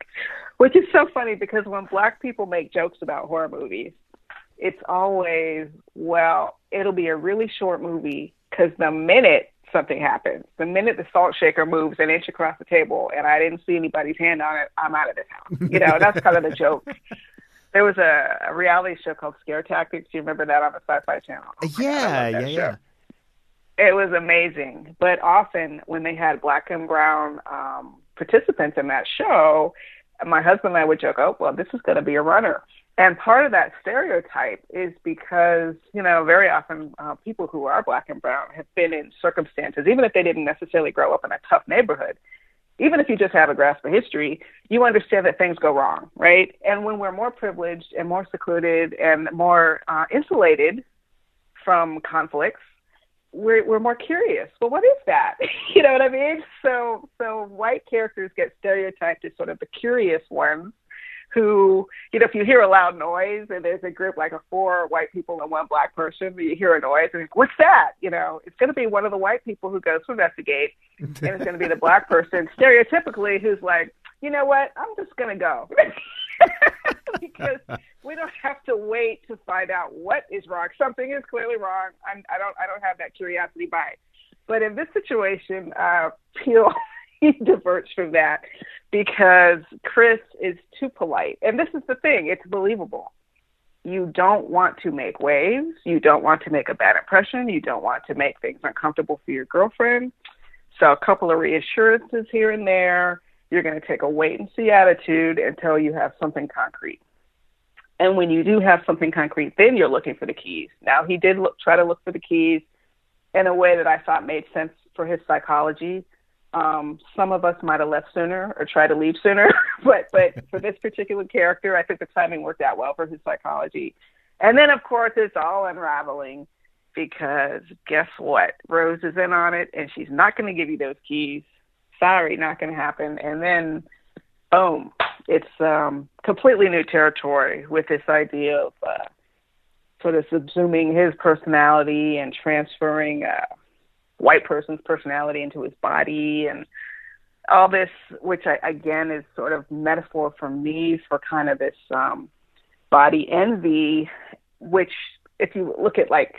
Which is so funny because when black people make jokes about horror movies, it's always, well, it'll be a really short movie because the minute something happens, the minute the salt shaker moves an inch across the table and I didn't see anybody's hand on it, I'm out of this house. You know, that's kind of the joke. There was a, a reality show called Scare Tactics. Do you remember that on the Sci-Fi Channel?
Oh yeah, God, yeah, yeah.
It was amazing, but often when they had black and brown um, participants in that show, my husband and I would joke, "Oh, well, this is going to be a runner." And part of that stereotype is because, you know, very often uh, people who are black and brown have been in circumstances, even if they didn't necessarily grow up in a tough neighborhood, even if you just have a grasp of history, you understand that things go wrong, right? And when we're more privileged and more secluded and more uh, insulated from conflicts, we're we're more curious. Well, what is that? you know what I mean? So so white characters get stereotyped as sort of the curious ones who, you know, if you hear a loud noise and there's a group like a four white people and one black person, you hear a noise and like, what's that? You know, it's going to be one of the white people who goes to investigate, and it's going to be the black person, stereotypically, who's like, you know what, I'm just going to go. because we don't have to wait to find out what is wrong. Something is clearly wrong. I'm, I don't. I don't have that curiosity by. But in this situation, uh, Peele he diverts from that because Chris is too polite. And this is the thing, it's believable. You don't want to make waves, you don't want to make a bad impression, you don't want to make things uncomfortable for your girlfriend. So a couple of reassurances here and there. You're going to take a wait and see attitude until you have something concrete. And when you do have something concrete, then you're looking for the keys. Now he did look, try to look for the keys in a way that I thought made sense for his psychology um, some of us might have left sooner or tried to leave sooner, but but for this particular character, I think the timing worked out well for his psychology. And then, of course, it's all unraveling because guess what? Rose is in on it, and she's not going to give you those keys. Sorry, not going to happen. And then, boom, it's um, completely new territory with this idea of uh, sort of subsuming his personality and transferring. Uh, white person's personality into his body and all this, which I, again is sort of metaphor for me for kind of this um, body envy, which if you look at like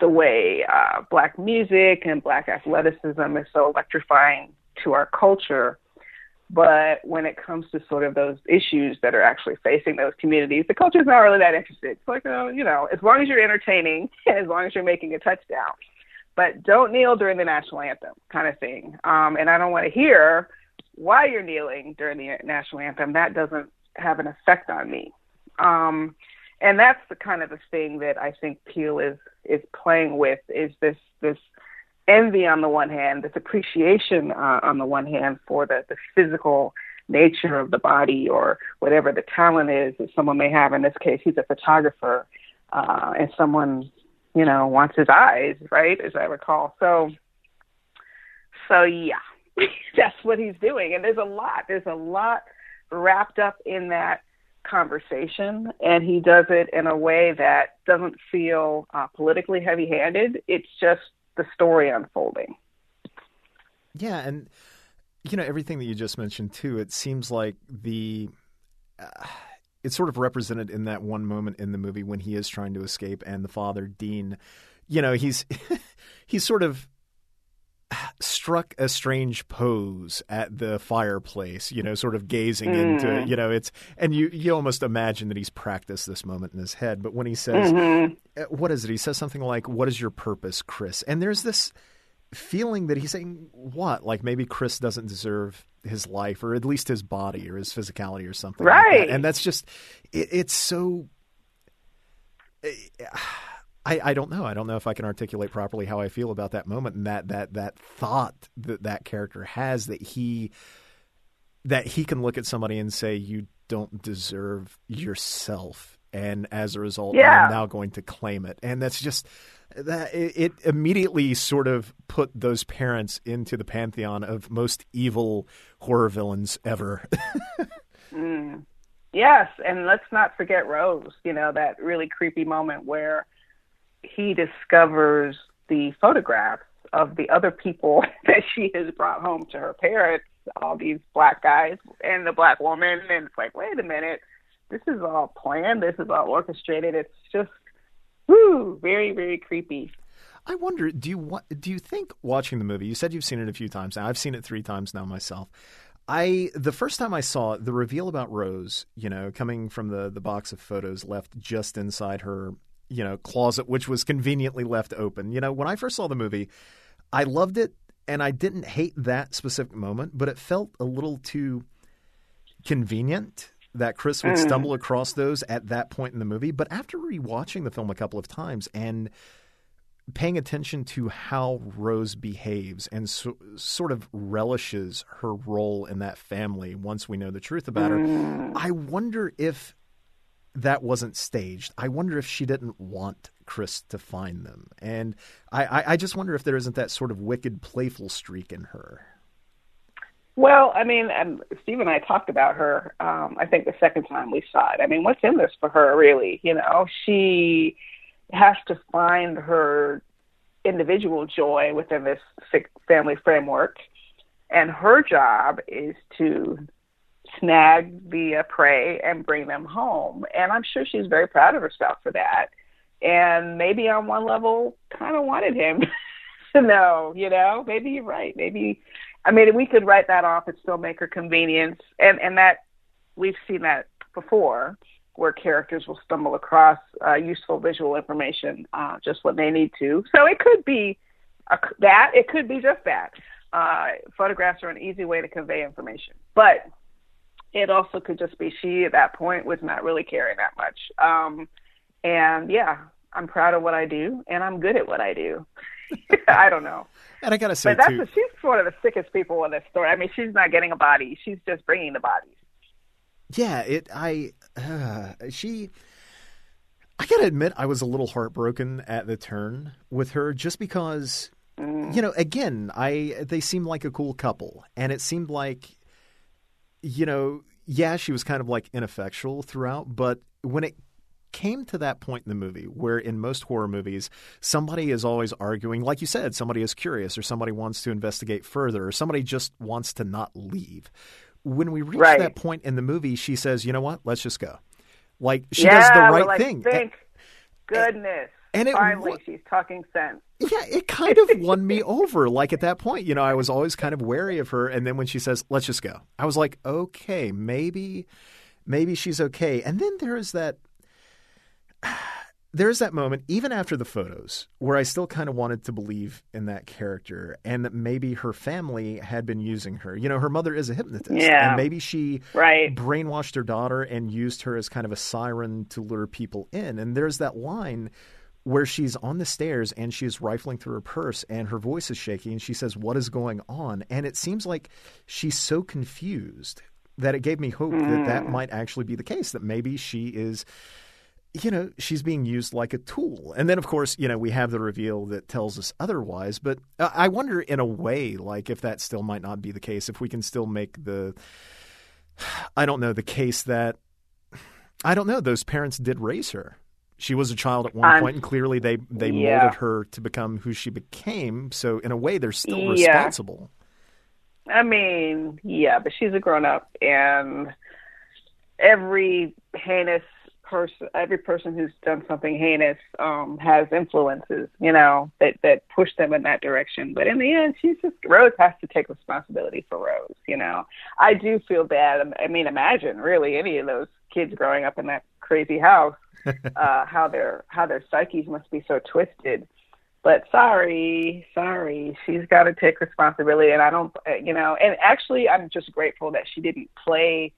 the way uh, black music and black athleticism is so electrifying to our culture. But when it comes to sort of those issues that are actually facing those communities, the culture is not really that interested. It's like, uh, you know, as long as you're entertaining and as long as you're making a touchdown, but don't kneel during the national anthem kind of thing. Um, and I don't want to hear why you're kneeling during the national anthem. That doesn't have an effect on me. Um, and that's the kind of the thing that I think Peele is is playing with is this this envy on the one hand, this appreciation uh, on the one hand for the the physical nature of the body or whatever the talent is that someone may have. In this case, he's a photographer, uh, and someone you know, wants his eyes, right? As I recall. So, so yeah, that's what he's doing. And there's a lot. There's a lot wrapped up in that conversation, and he does it in a way that doesn't feel uh, politically heavy-handed. It's just the story unfolding.
Yeah, and you know everything that you just mentioned too. It seems like the uh, it's sort of represented in that one moment in the movie when he is trying to escape, and the father Dean, you know, he's he's sort of struck a strange pose at the fireplace, you know, sort of gazing mm. into it. You know, it's and you you almost imagine that he's practiced this moment in his head. But when he says,
mm-hmm.
Uh, "What is it?" He says something like, "What is your purpose, Chris?" And there's this feeling that he's saying, "What?" Like maybe Chris doesn't deserve his life, or at least his body, or his physicality, or something.
Right.
Like that. And that's just it, it's so. I, I don't know. I don't know if I can articulate properly how I feel about that moment and that that that thought that that character has that he that he can look at somebody and say you don't deserve yourself and as a result
yeah.
I'm now going to claim it. And that's just that it, it immediately sort of put those parents into the pantheon of most evil horror villains ever.
mm. Yes, and let's not forget Rose, you know, that really creepy moment where he discovers the photographs of the other people that she has brought home to her parents, all these black guys and the black woman, and it's like, wait a minute, this is all planned, this is all orchestrated. It's just, whoo, very, very creepy.
I wonder, do you do you think watching the movie? You said you've seen it a few times now. I've seen it three times now myself. I the first time I saw it, the reveal about Rose, you know, coming from the the box of photos left just inside her you know closet which was conveniently left open. You know, when I first saw the movie, I loved it and I didn't hate that specific moment, but it felt a little too convenient that Chris would mm. stumble across those at that point in the movie. But after rewatching the film a couple of times and paying attention to how Rose behaves and so, sort of relishes her role in that family once we know the truth about
mm.
her, I wonder if that wasn't staged. I wonder if she didn't want Chris to find them. And I, I, I just wonder if there isn't that sort of wicked, playful streak in her.
Well, I mean, um, Steve and I talked about her. Um, I think the second time we saw it. I mean, what's in this for her, really? You know, she has to find her individual joy within this family framework, and her job is to snag the uh, prey and bring them home. And I'm sure she's very proud of herself for that. And maybe on one level, kind of wanted him to know, you know, maybe you're right. Maybe, I mean, we could write that off make her convenience. And, and that, we've seen that before where characters will stumble across uh, useful visual information uh, just when they need to. So it could be a, that, it could be just that. Uh, photographs are an easy way to convey information. But it also could just be she at that point was not really caring that much. Um, and yeah, I'm proud of what I do, and I'm good at what I do. I don't know.
And I gotta say,
but that's
too,
she's one of the sickest people in this story. I mean, she's not getting a body; she's just bringing the bodies.
Yeah, it. I uh, she. I gotta admit, I was a little heartbroken at the turn with her, just because,
mm.
you know, again, I they seemed like a cool couple, and it seemed like you know, yeah, she was kind of like ineffectual throughout, but when it came to that point in the movie where in most horror movies somebody is always arguing like you said somebody is curious or somebody wants to investigate further or somebody just wants to not leave when we reach
right.
that point in the movie she says you know what let's just go like she
yeah,
does the right
like,
thing
thank goodness
and it
finally she's talking sense
yeah, it kind of won me over. Like at that point, you know, I was always kind of wary of her. And then when she says, let's just go, I was like, okay, maybe, maybe she's okay. And then there is that. There's that moment, even after the photos, where I still kind of wanted to believe in that character and that maybe her family had been using her. You know, her mother is a hypnotist.
Yeah.
And maybe she
right.
brainwashed her daughter and used her as kind of a siren to lure people in. And there's that line where she's on the stairs and she's rifling through her purse and her voice is shaking and she says, What is going on? And it seems like she's so confused that it gave me hope mm. that that might actually be the case, that maybe she is you know, she's being used like a tool. And then, of course, you know, we have the reveal that tells us otherwise. But I wonder, in a way, like if that still might not be the case, if we can still make the, I don't know, the case that, I don't know, those parents did raise her. She was a child at one
Um,
point, and clearly they they
yeah.
molded her to become who she became. So, in a way, they're still
Yeah.
responsible.
I mean, yeah, but she's a grown up, and every heinous person, every person who's done something heinous, um, has influences, you know, that that push them in that direction. But in the end, she's just Rose has to take responsibility for Rose. You know, I do feel bad. I mean, imagine really any of those kids growing up in that crazy house, uh, how their how their psyches must be so twisted but sorry, sorry, she's got to take responsibility. And I don't, uh, you know, and actually, I'm just grateful that she didn't play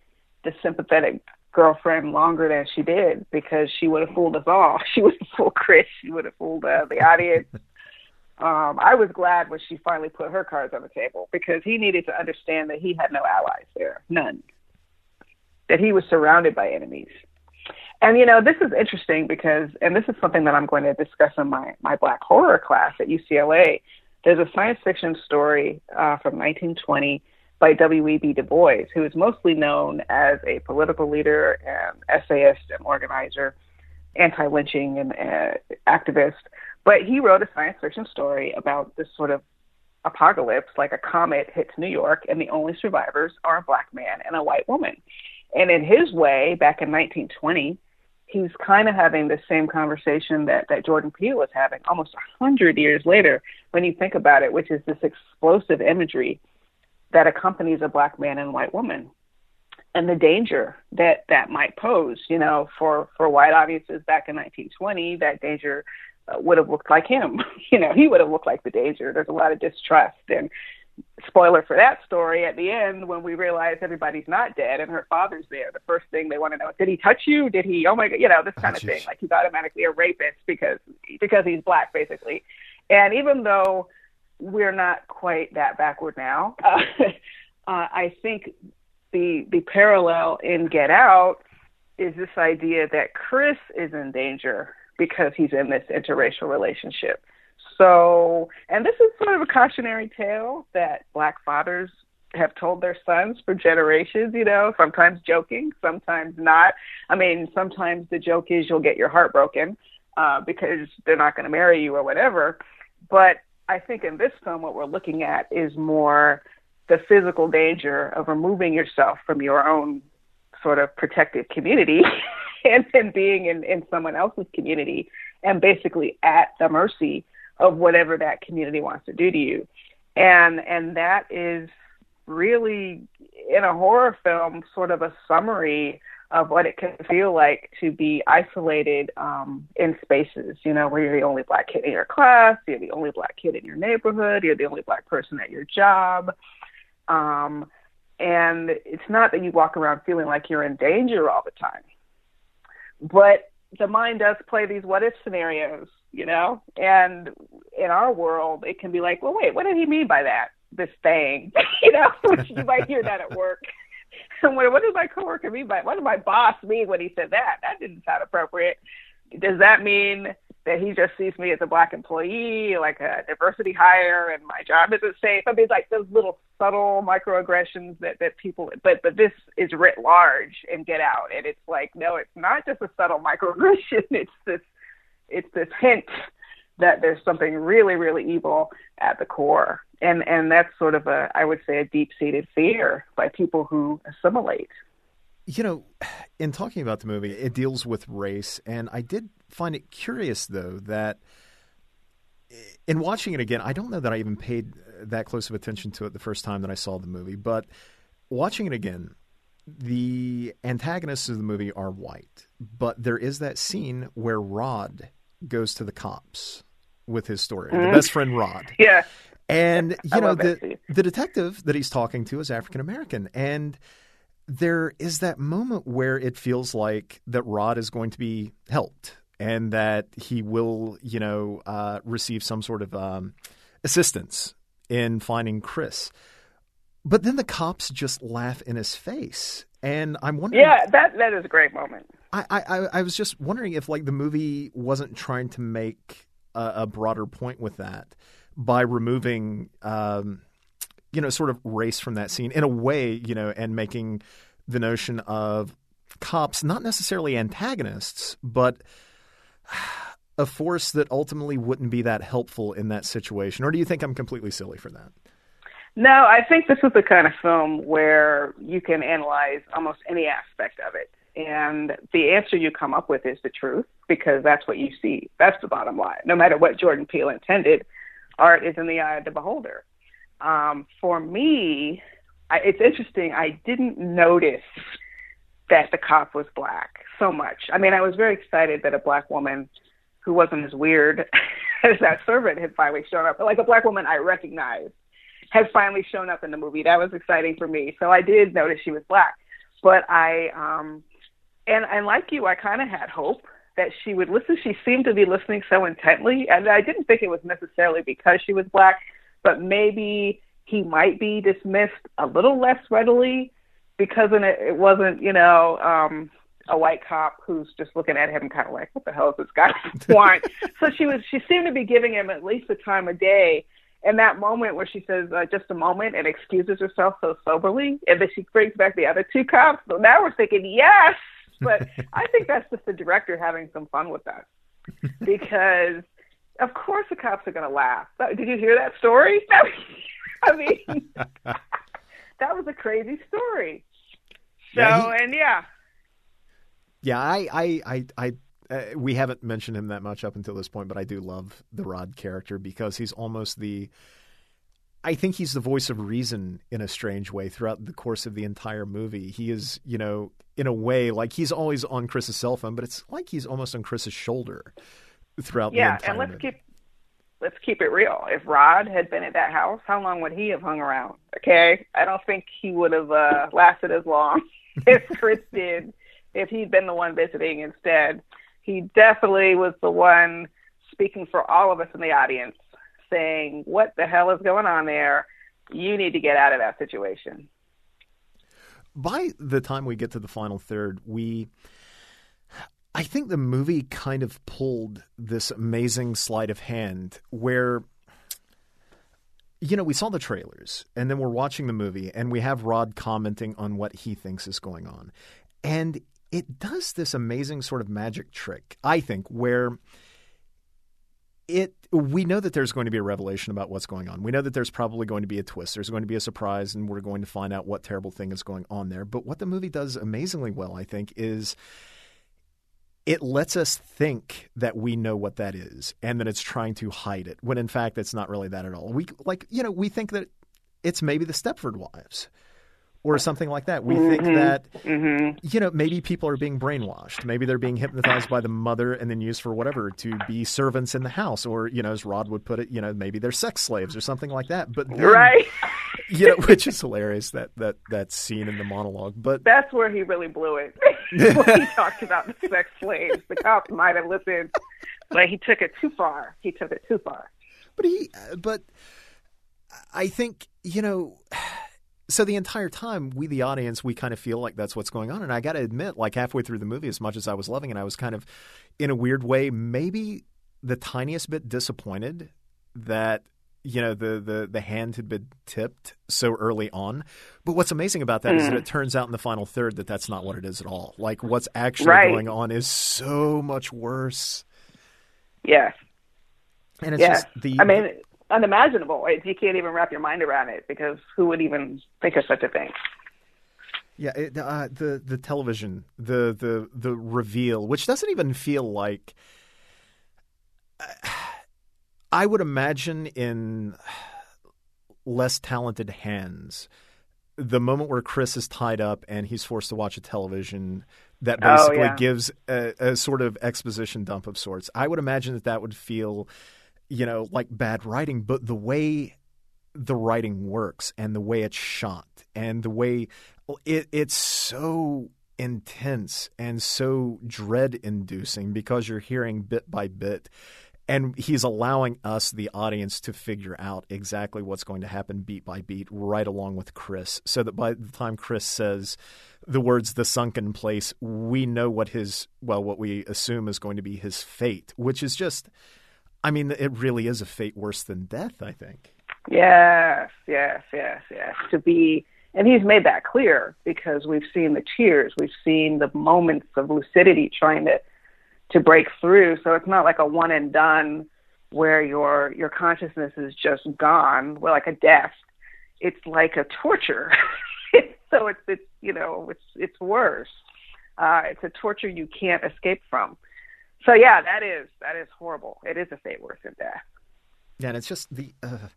the sympathetic girlfriend longer than she did because she would have fooled us all. She would have fooled Chris. She would have fooled uh, the audience. um, I was glad when she finally put her cards on the table because he needed to understand that he had no allies there, none. That he was surrounded by enemies. And you know, this is interesting because, and this is something that I'm going to discuss in my my Black horror class at UCLA. There's a science fiction story uh, from 1920 by W.E.B. Du Bois, who is mostly known as a political leader and essayist and organizer, anti-lynching and uh, activist. But he wrote a science fiction story about this sort of apocalypse, like a comet hits New York, and the only survivors are a black man and a white woman. And in his way, back in 1920, he's kind of having the same conversation that, that Jordan Peele was having almost a hundred years later, when you think about it, which is this explosive imagery that accompanies a black man and white woman. And the danger that that might pose, you know, for, for white audiences back in 1920, that danger uh, would have looked like him. you know, he would have looked like the danger. There's a lot of distrust. And spoiler for that story at the end when we realize everybody's not dead and her father's there the first thing they want to know is did he touch you? Did he oh my god you know this kind
Oh,
of thing. Like he's automatically a rapist because because he's black basically. And even though we're not quite that backward now uh, uh, i think the the parallel in get out is this idea that chris is in danger because he's in this interracial relationship so, and this is sort of a cautionary tale that black fathers have told their sons for generations, you know, sometimes joking, sometimes not. I mean, sometimes the joke is you'll get your heart broken uh, because they're not going to marry you or whatever. But I think in this film, what we're looking at is more the physical danger of removing yourself from your own sort of protected community and then being in, in someone else's community and basically at the mercy of whatever that community wants to do to you. And and that is really in a horror film sort of a summary of what it can feel like to be isolated um, in spaces, you know, where you're the only black kid in your class, you're the only black kid in your neighborhood, you're the only black person at your job. Um, and it's not that you walk around feeling like you're in danger all the time, but the mind does play these what if scenarios, you know? And in our world, it can be like, well, wait, what did he mean by that? This thing, you know? Which you might hear that at work. What, what did my coworker mean by? What did my boss mean when he said that? That didn't sound appropriate. Does that mean that he just sees me as a black employee, like a diversity hire, and my job isn't safe? I mean, like those little subtle microaggressions that that people. But but this is writ large and Get Out, and it's like no, it's not just a subtle microaggression. It's this it's this hint that there's something really really evil at the core and and that's sort of a i would say a deep seated fear by people who assimilate.
You know, in talking about the movie, it deals with race, and I did find it curious, though, that in watching it again, I don't know that I even paid that close of attention to it the first time that I saw the movie, but watching it again, the antagonists of the movie are white, but there is that scene where Rod goes to the cops with his story, the mm-hmm. best friend Rod.
yeah
And you know the the detective that he's talking to is African American, and there is that moment where it feels like that Rod is going to be helped, and that he will, you know, uh, receive some sort of um, assistance in finding Chris. But then the cops just laugh in his face, and I'm wondering.
yeah that that is a great moment
I, I I was just wondering if like the movie wasn't trying to make a, a broader point with that by removing um, you know sort of race from that scene in a way you know and making the notion of cops not necessarily antagonists but a force that ultimately wouldn't be that helpful in that situation or do you think I'm completely silly for that?
No, I think this is the kind of film where you can analyze almost any aspect of it. And the answer you come up with is the truth because that's what you see. That's the bottom line. No matter what Jordan Peele intended, art is in the eye of the beholder. Um, for me, I, it's interesting. I didn't notice that the cop was black so much. I mean, I was very excited that a black woman who wasn't as weird as that servant had finally shown up, like a black woman I recognized had finally shown up in the movie. That was exciting for me. So I did notice she was black, but I um and and like you, I kind of had hope that she would listen. She seemed to be listening so intently, and I didn't think it was necessarily because she was black, but maybe he might be dismissed a little less readily because it, wasn't, you know, um, a white cop who's just looking at him kind of like, what the hell does this guy want? so she was, she seemed to be giving him at least the time of day. And that moment where she says, uh, just a moment and excuses herself so soberly, and then she brings back the other two cops. So now we're thinking, yes, but I think that's just the director having some fun with that because, of course, the cops are going to laugh. Did you hear that story? I mean, that was a crazy story. So, yeah, he, and yeah.
Yeah, I, I, I, I uh, we haven't mentioned him that much up until this point, but I do love the Rod character because he's almost the I think he's the voice of reason in a strange way throughout the course of the entire movie. He is, you know, in a way like he's always on Chris's cell phone, but it's like he's almost on Chris's shoulder throughout
yeah,
the entire
and let's
movie.
keep let's keep it real. If Rod had been at that house, how long would he have hung around? Okay, I don't think he would have uh, lasted as long as Chris did if he'd been the one visiting instead. He definitely was the one speaking for all of us in the audience saying, What the hell is going on there? You need to get out of that situation.
By the time we get to the final third, we. I think the movie kind of pulled this amazing sleight of hand where you know, we saw the trailers and then we're watching the movie and we have Rod commenting on what he thinks is going on. And it does this amazing sort of magic trick, I think, where it we know that there's going to be a revelation about what's going on. We know that there's probably going to be a twist. There's going to be a surprise and we're going to find out what terrible thing is going on there. But what the movie does amazingly well, I think, is it lets us think that we know what that is and that it's trying to hide it when in fact it's not really that at all. We like, you know, we think that it's maybe the Stepford wives or something like that. We
mm-hmm.
think that
mm-hmm.
you know maybe people are being brainwashed. Maybe they're being hypnotized by the mother and then used for whatever to be servants in the house, or you know, as Rod would put it, you know, maybe they're sex slaves or something like that. But then,
right,
you know, which is hilarious that that that scene in the monologue. But
that's where he really blew it when he talked about the sex slaves. The cops might have listened, but he took it too far. He took it too far.
But he, but I think you know so the entire time we the audience we kind of feel like that's what's going on and i got to admit like halfway through the movie as much as i was loving it i was kind of in a weird way maybe the tiniest bit disappointed that you know the the the hand had been tipped so early on but what's amazing about that mm. is that it turns out in the final third that that's not what it is at all like what's actually
right.
going on is so much worse
yes
and it's
yes.
just the
i mean unimaginable. It, you can't even wrap your mind around it because who would even think of such a thing?
Yeah, it, uh, the the television, the the the reveal, which doesn't even feel like. Uh, I would imagine in less talented hands, the moment where Chris is tied up and he's forced to watch a television that basically
oh, yeah.
gives a, a sort of exposition dump of sorts. I would imagine that that would feel you know, like bad writing, but the way the writing works and the way it's shot and the way it, it's so intense and so dread inducing because you're hearing bit by bit and he's allowing us, the audience, to figure out exactly what's going to happen beat by beat, right along with Chris, so that by the time Chris says the words "the sunken place," we know what his well, what we assume is going to be his fate, which is just, I mean, it really is a fate worse than death. I think.
Yes, yes, yes, yes. To be, and he's made that clear because we've seen the tears, we've seen the moments of lucidity trying to to break through. So it's not like a one and done where your your consciousness is just gone, well, like a death. It's like a torture. so it's it's you know it's it's worse. Uh, it's a torture you can't escape from. So yeah, that is that is horrible. It is a fate worse than death.
Yeah, and it's just the uh,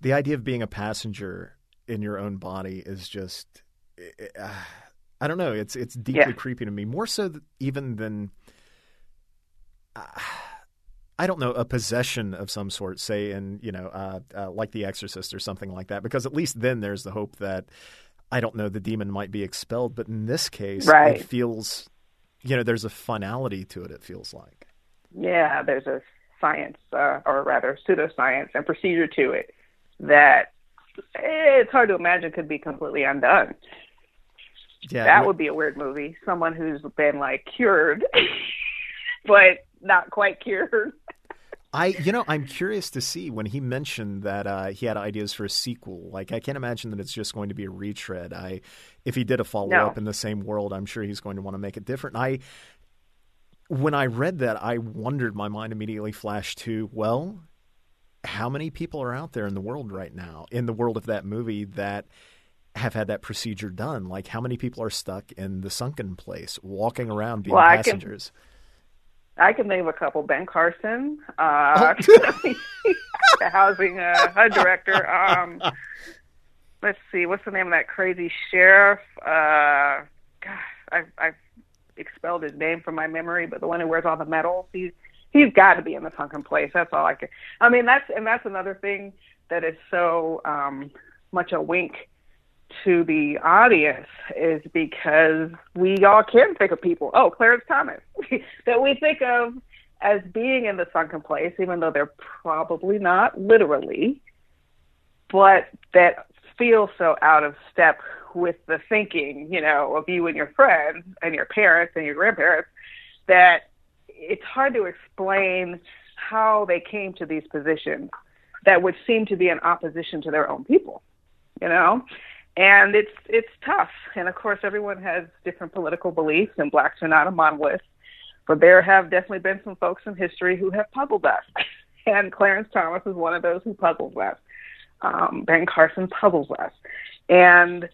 the idea of being a passenger in your own body is just uh, I don't know. It's it's deeply yeah. creepy to me, more so th- even than I don't know a possession of some sort, say in you know uh, uh, like The Exorcist or something like that, because at least then there's the hope that I don't know the demon might be expelled, but in this case,
right.
it feels you know there's a finality to it. It feels like
yeah, there's a science uh, or rather pseudoscience and procedure to it that it's hard to imagine could be completely undone.
Yeah,
that would be a weird movie. Someone who's been like cured, but not quite cured.
I, you know, I'm curious to see when he mentioned that uh, he had ideas for a sequel. Like, I can't imagine that it's just going to be a retread. I, if he did a follow up no. in the same world, I'm sure he's going to want to make it different. I, when I read that, I wondered. My mind immediately flashed to, well, how many people are out there in the world right now, in the world of that movie, that have had that procedure done? Like, how many people are stuck in the sunken place, walking around being
well,
passengers?
Can- I can name a couple. Ben Carson, uh, oh. the housing uh, HUD director. Um, let's see, what's the name of that crazy sheriff? Uh, gosh, I've, I've expelled his name from my memory, but the one who wears all the medals. He's he's got to be in the sunken place. That's all I can. I mean, that's and that's another thing that is so um, much a wink to the audience is because we all can think of people, oh, Clarence Thomas, that we think of as being in the sunken place, even though they're probably not literally, but that feel so out of step with the thinking, you know, of you and your friends and your parents and your grandparents that it's hard to explain how they came to these positions that would seem to be in opposition to their own people, you know? And it's it's tough. And of course, everyone has different political beliefs, and blacks are not a monolith. But there have definitely been some folks in history who have puzzled us, and Clarence Thomas is one of those who puzzles us. Um, ben Carson puzzles us, and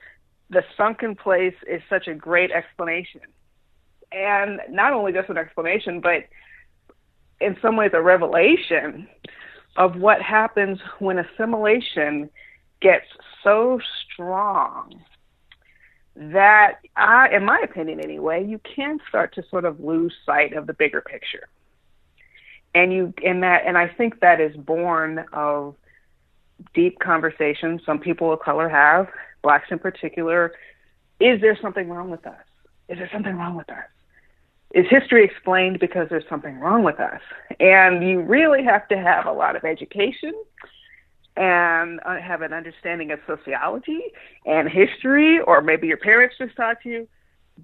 the sunken place is such a great explanation, and not only just an explanation, but in some ways a revelation of what happens when assimilation gets so strong that I, in my opinion anyway, you can start to sort of lose sight of the bigger picture. And you in that and I think that is born of deep conversations some people of color have, blacks in particular. Is there something wrong with us? Is there something wrong with us? Is history explained because there's something wrong with us? And you really have to have a lot of education and uh, have an understanding of sociology and history, or maybe your parents just taught you.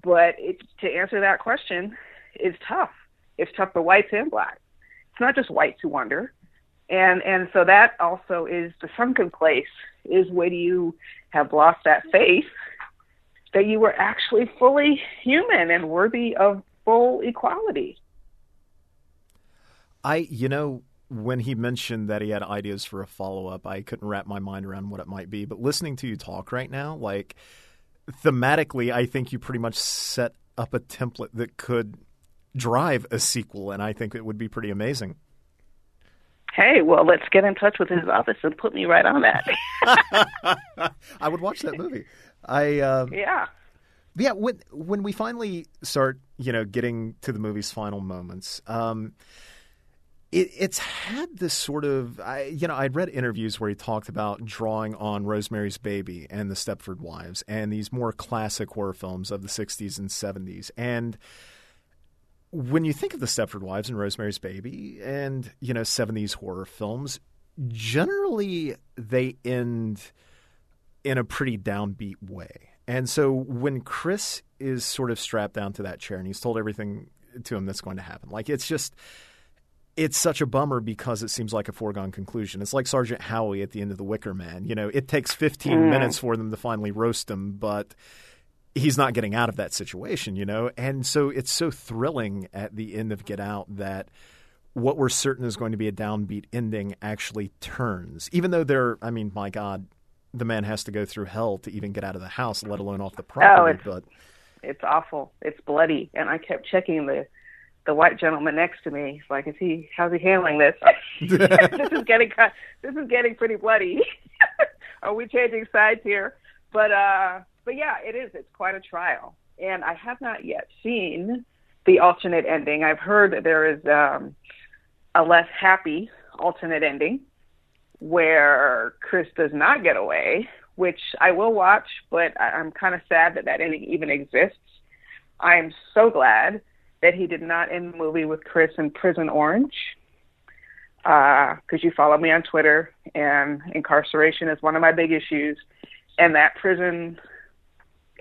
But it, to answer that question is tough. It's tough for whites and blacks. It's not just whites who wonder, and and so that also is the sunken place. Is when you have lost that faith that you were actually fully human and worthy of full equality.
I, you know, when he mentioned that he had ideas for a follow up, I couldn't wrap my mind around what it might be. But listening to you talk right now, like thematically, I think you pretty much set up a template that could drive a sequel, and I think it would be pretty amazing.
Hey, well, let's get in touch with his office and put me right on that.
I would watch that movie. I uh,
yeah.
Yeah, when when we finally start, you know, getting to the movie's final moments, um, it, it's had this sort of, I, you know, I'd read interviews where he talked about drawing on Rosemary's Baby and The Stepford Wives and these more classic horror films of the 60s and 70s. And when you think of the Stepford Wives and Rosemary's Baby and, you know, 70s horror films, generally they end in a pretty downbeat way. And so when Chris is sort of strapped down to that chair and he's told everything to him that's going to happen, like it's just it's such a bummer because it seems like a foregone conclusion. It's like Sergeant Howie at the end of The Wicker Man. You know, it takes 15 mm. minutes for them to finally roast him, but he's not getting out of that situation, you know? And so it's so thrilling at the end of Get Out that what we're certain is going to be a downbeat ending actually turns. Even though they're, I mean, my God, the man has to go through hell to even get out of the house, let alone off the property.
Oh, it's,
but
it's awful. It's bloody. And I kept checking the the white gentleman next to me. Like, is he? How's he handling this? this is getting this is getting pretty bloody. Are we changing sides here? But uh, but yeah, it is. It's quite a trial, and I have not yet seen the alternate ending. I've heard that there is um, a less happy alternate ending where Chris does not get away, which I will watch, but I'm kind of sad that that ending even exists. I am so glad that he did not end the movie with Chris in Prison Orange. Because uh, you follow me on Twitter, and incarceration is one of my big issues, and that prison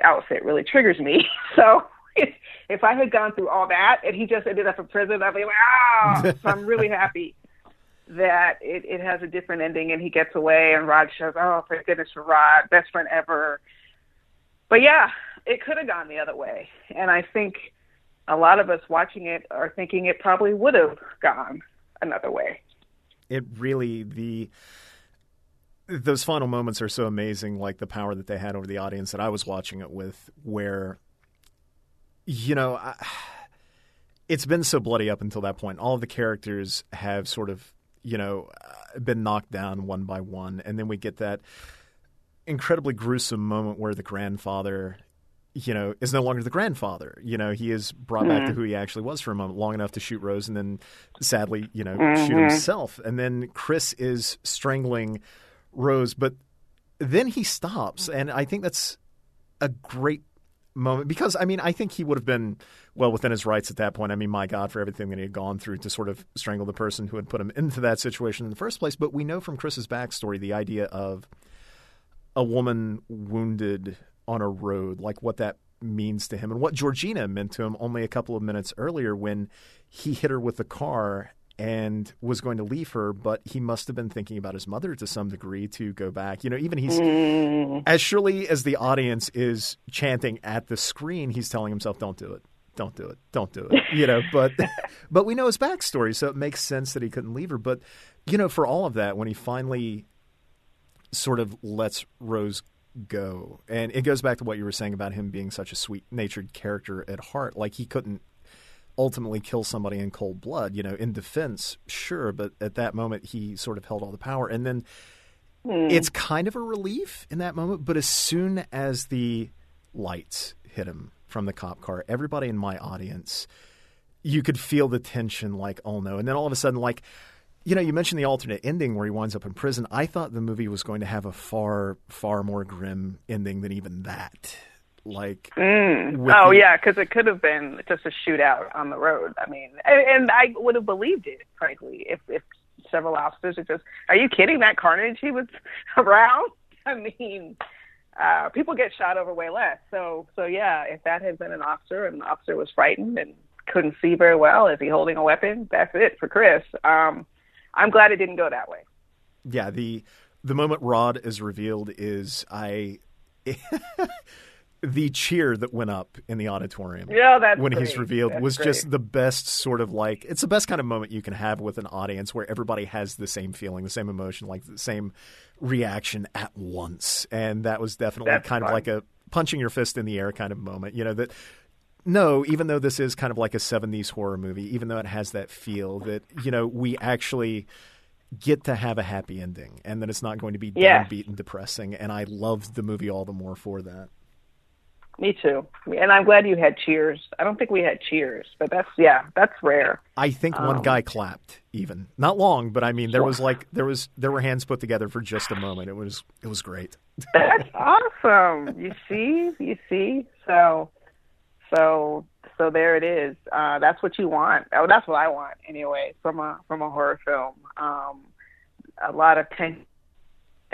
outfit really triggers me. So if, I had gone through all that and he just ended up in prison, I'd be like, ah! so I'm really happy that it, it has a different ending and he gets away and Rod shows, oh, thank goodness for Rod, best friend ever. But yeah, it could have gone the other way. And I think a lot of us watching it are thinking it probably would have gone another way.
It really the those final moments are so amazing, like the power that they had over the audience that I was watching it with, where you know. I, it's been so bloody up until that point. All of the characters have sort of, you know, uh, been knocked down one by one, and then we get that incredibly gruesome moment where the grandfather you know, is no longer the grandfather. You know, he is brought mm-hmm. back to mm-hmm. who he actually was for a moment, long enough to shoot Rose, and then sadly, you know, mm-hmm. shoot himself. And then Chris is strangling Rose, but then he stops, and I think that's a great moment because I mean I think he would have been well within his rights at that point. I mean, my God, for everything that he had gone through to sort of strangle the person who had put him into that situation in the first place. But we know from Chris's backstory the idea of a woman wounded on a road, like what that means to him and what Georgina meant to him only a couple of minutes earlier when he hit her with the car and was going to leave her, but he must have been thinking about his mother to some degree to go back. You know, even he's mm. as surely as the audience is chanting at the screen, he's telling himself, "Don't do it, don't do it, don't do it." You know, but but we know his backstory, so it makes sense that he couldn't leave her. But you know, for all of that, when he finally sort of lets Rose go. And it goes back to what you were saying about him being such a sweet natured character at heart. Like he couldn't ultimately kill somebody in cold blood, you know, in defense, sure, but at that moment he sort of held all the power. And then mm. it's kind of a relief in that moment, but as soon as the lights hit him from the cop car, everybody in my audience, you could feel the tension like, oh no. And then all of a sudden, like, you know, you mentioned the alternate ending where he winds up in prison. I thought the movie was going to have a far, far more grim ending than even that. Like,
mm. oh the... yeah, because it could have been just a shootout on the road. I mean, and, and I would have believed it, frankly, if if several officers just, are you kidding? That carnage he was around. I mean, uh, people get shot over way less. So, so yeah, if that had been an officer and the officer was frightened and couldn't see very well, is he holding a weapon? That's it for Chris. Um, I'm glad it didn't go that way.
Yeah, the the moment Rod is revealed is I the cheer that went up in the auditorium.
Yeah, that's
when
great.
he's revealed
that's
was
great.
just the best sort of like it's the best kind of moment you can have with an audience where everybody has the same feeling, the same emotion, like the same reaction at once. And that was definitely
that's
kind
fun.
of like a punching your fist in the air kind of moment. You know that no, even though this is kind of like a 70s horror movie, even though it has that feel that, you know, we actually get to have a happy ending and that it's not going to be
yeah.
downbeat and depressing. And I loved the movie all the more for that.
Me too. And I'm glad you had cheers. I don't think we had cheers, but that's, yeah, that's rare.
I think one
Um,
guy clapped even. Not long, but I mean, there was like, there was, there were hands put together for just a moment. It was, it was great.
That's awesome. You see, you see. So, So so there it is. Uh, that's what you want. Oh, that's what I want anyway from a from a horror film. Um, a lot of tension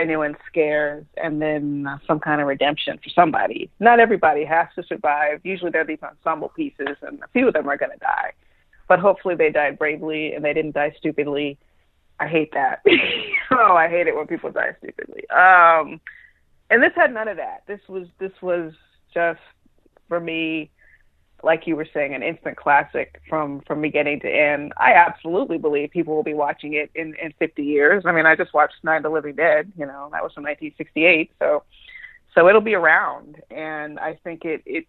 genuine scares and then uh, some kind of redemption for somebody. Not everybody has to survive. Usually there are these ensemble pieces, and a few of them are going to die. But hopefully they died bravely and they didn't die stupidly. I hate that. oh, I hate it when people die stupidly. Um, and this had none of that. This was this was just for me like you were saying, an instant classic from from beginning to end. I absolutely believe people will be watching it in in 50 years. I mean, I just watched Night of the Living Dead. You know, that was from 1968. So, so it'll be around, and I think it it's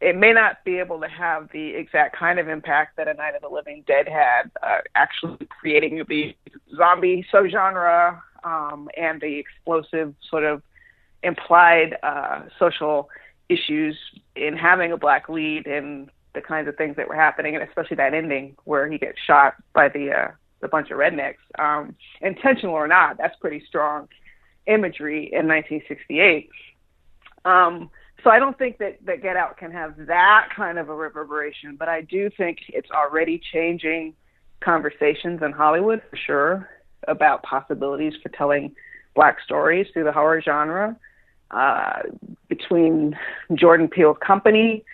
it may not be able to have the exact kind of impact that a Night of the Living Dead had, uh, actually creating the zombie subgenre um, and the explosive sort of implied uh, social issues in having a black lead and the kinds of things that were happening, and especially that ending where he gets shot by the uh, the bunch of rednecks, um, intentional or not. That's pretty strong imagery in 1968. Um, so I don't think that that Get Out can have that kind of a reverberation, but I do think it's already changing conversations in Hollywood for sure about possibilities for telling black stories through the horror genre uh, between Jordan Peele's company,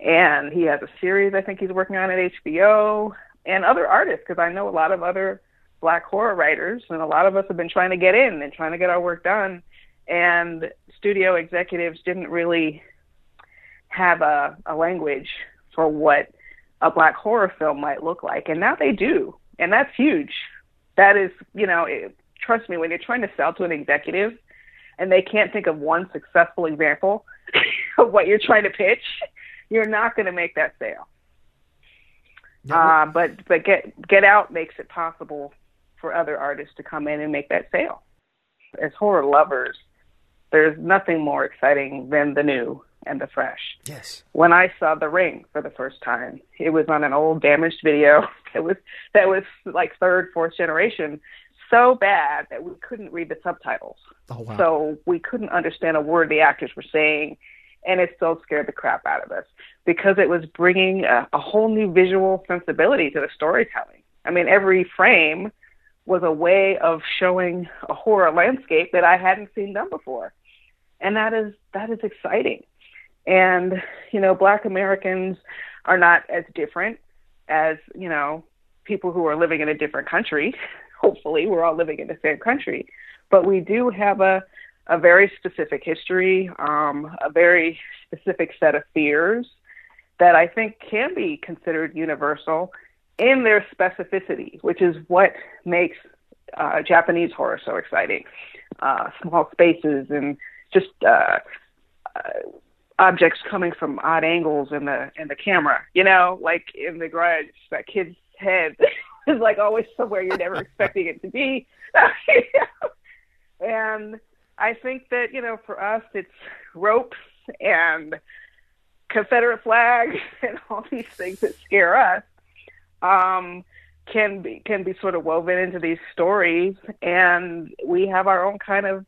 and he has a series I think he's working on at HBO, and other artists, because I know a lot of other black horror writers, and a lot of us have been trying to get in and trying to get our work done, and studio executives didn't really have a, a language for what a black horror film might look like, and now they do, and that's huge. That is, you know, it, trust me, when you're trying to sell to an executive and they can't think of one successful example of what you're trying to pitch, you're not going to make that sale. Uh, but but get get out makes it possible for other artists to come in and make that sale. As horror lovers, there's nothing more exciting than the new and the fresh.
Yes.
When I saw The Ring for the first time, it was on an old damaged video. It was that was like third, fourth generation, so bad that we couldn't read the subtitles.
Oh, wow.
So we couldn't understand a word the actors were saying, and it still scared the crap out of us because it was bringing a, a whole new visual sensibility to the storytelling. I mean, every frame was a way of showing a horror landscape that I hadn't seen done before, and that is that is exciting. And you know, Black Americans are not as different as you know people who are living in a different country hopefully we're all living in the same country. But we do have a a very specific history um, a very specific set of fears that i think can be considered universal in their specificity which is what makes uh, japanese horror so exciting. Uh, small spaces and just uh, uh objects coming from odd angles in the in the camera you know like in the Grudge that kid's head is like always somewhere you're never expecting it to be. and I think that, you know, for us it's ropes and Confederate flags and all these things that scare us um, can be can be sort of woven into these stories. And we have our own kind of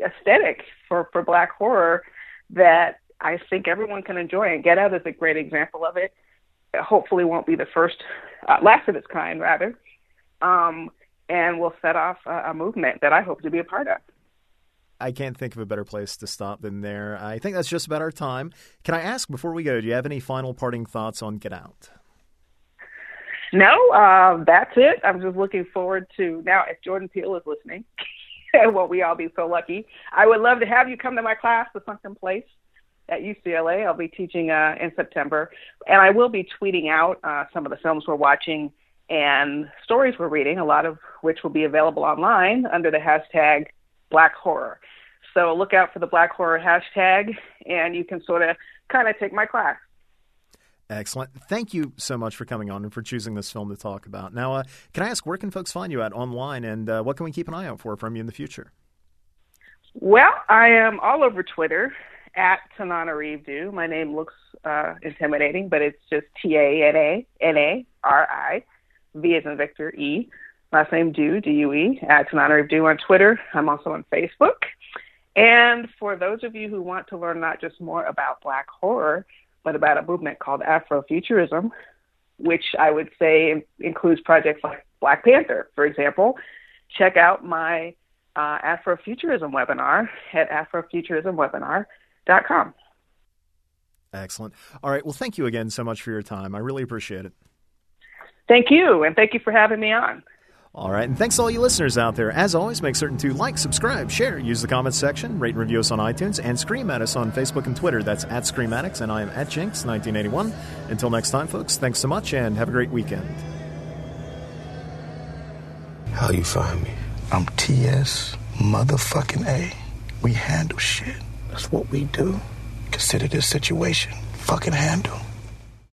aesthetic for, for black horror that I think everyone can enjoy. And Get Out is a great example of it hopefully won't be the first, uh, last of its kind, rather, um, and will set off a, a movement that I hope to be a part of.
I can't think of a better place to stop than there. I think that's just about our time. Can I ask before we go, do you have any final parting thoughts on Get Out?
No, uh, that's it. I'm just looking forward to now. If Jordan Peele is listening, won't we all be so lucky? I would love to have you come to my class, The Sunken Place at UCLA. I'll be teaching uh, in September, and I will be tweeting out uh, some of the films we're watching and stories we're reading, a lot of which will be available online under the hashtag Black Horror. So look out for the Black Horror hashtag, and you can sort of kind of take my class.
Excellent. Thank you so much for coming on and for choosing this film to talk about. Now, uh, can I ask where can folks find you at online, and uh, what can we keep an eye out for from you in the future?
Well, I am all over Twitter at Tananarive Due. My name looks uh, intimidating, but it's just T A N A N A R I V as in Victor E. Last name Due D U E at Tananarive on Twitter. I'm also on Facebook. And for those of you who want to learn not just more about Black horror, but about a movement called Afrofuturism, which I would say includes projects like Black Panther, for example. Check out my uh, Afrofuturism webinar at afrofuturismwebinar.com.
Excellent. All right. Well, thank you again so much for your time. I really appreciate it.
Thank you, and thank you for having me on.
All right, and thanks to all you listeners out there. As always, make certain to like, subscribe, share, use the comments section, rate and review us on iTunes, and scream at us on Facebook and Twitter. That's at Screamatics, and I am at Jinx1981. Until next time, folks, thanks so much, and have a great weekend.
How you find me?
I'm TS motherfucking A. We handle shit. That's what we do. Consider this situation fucking handle.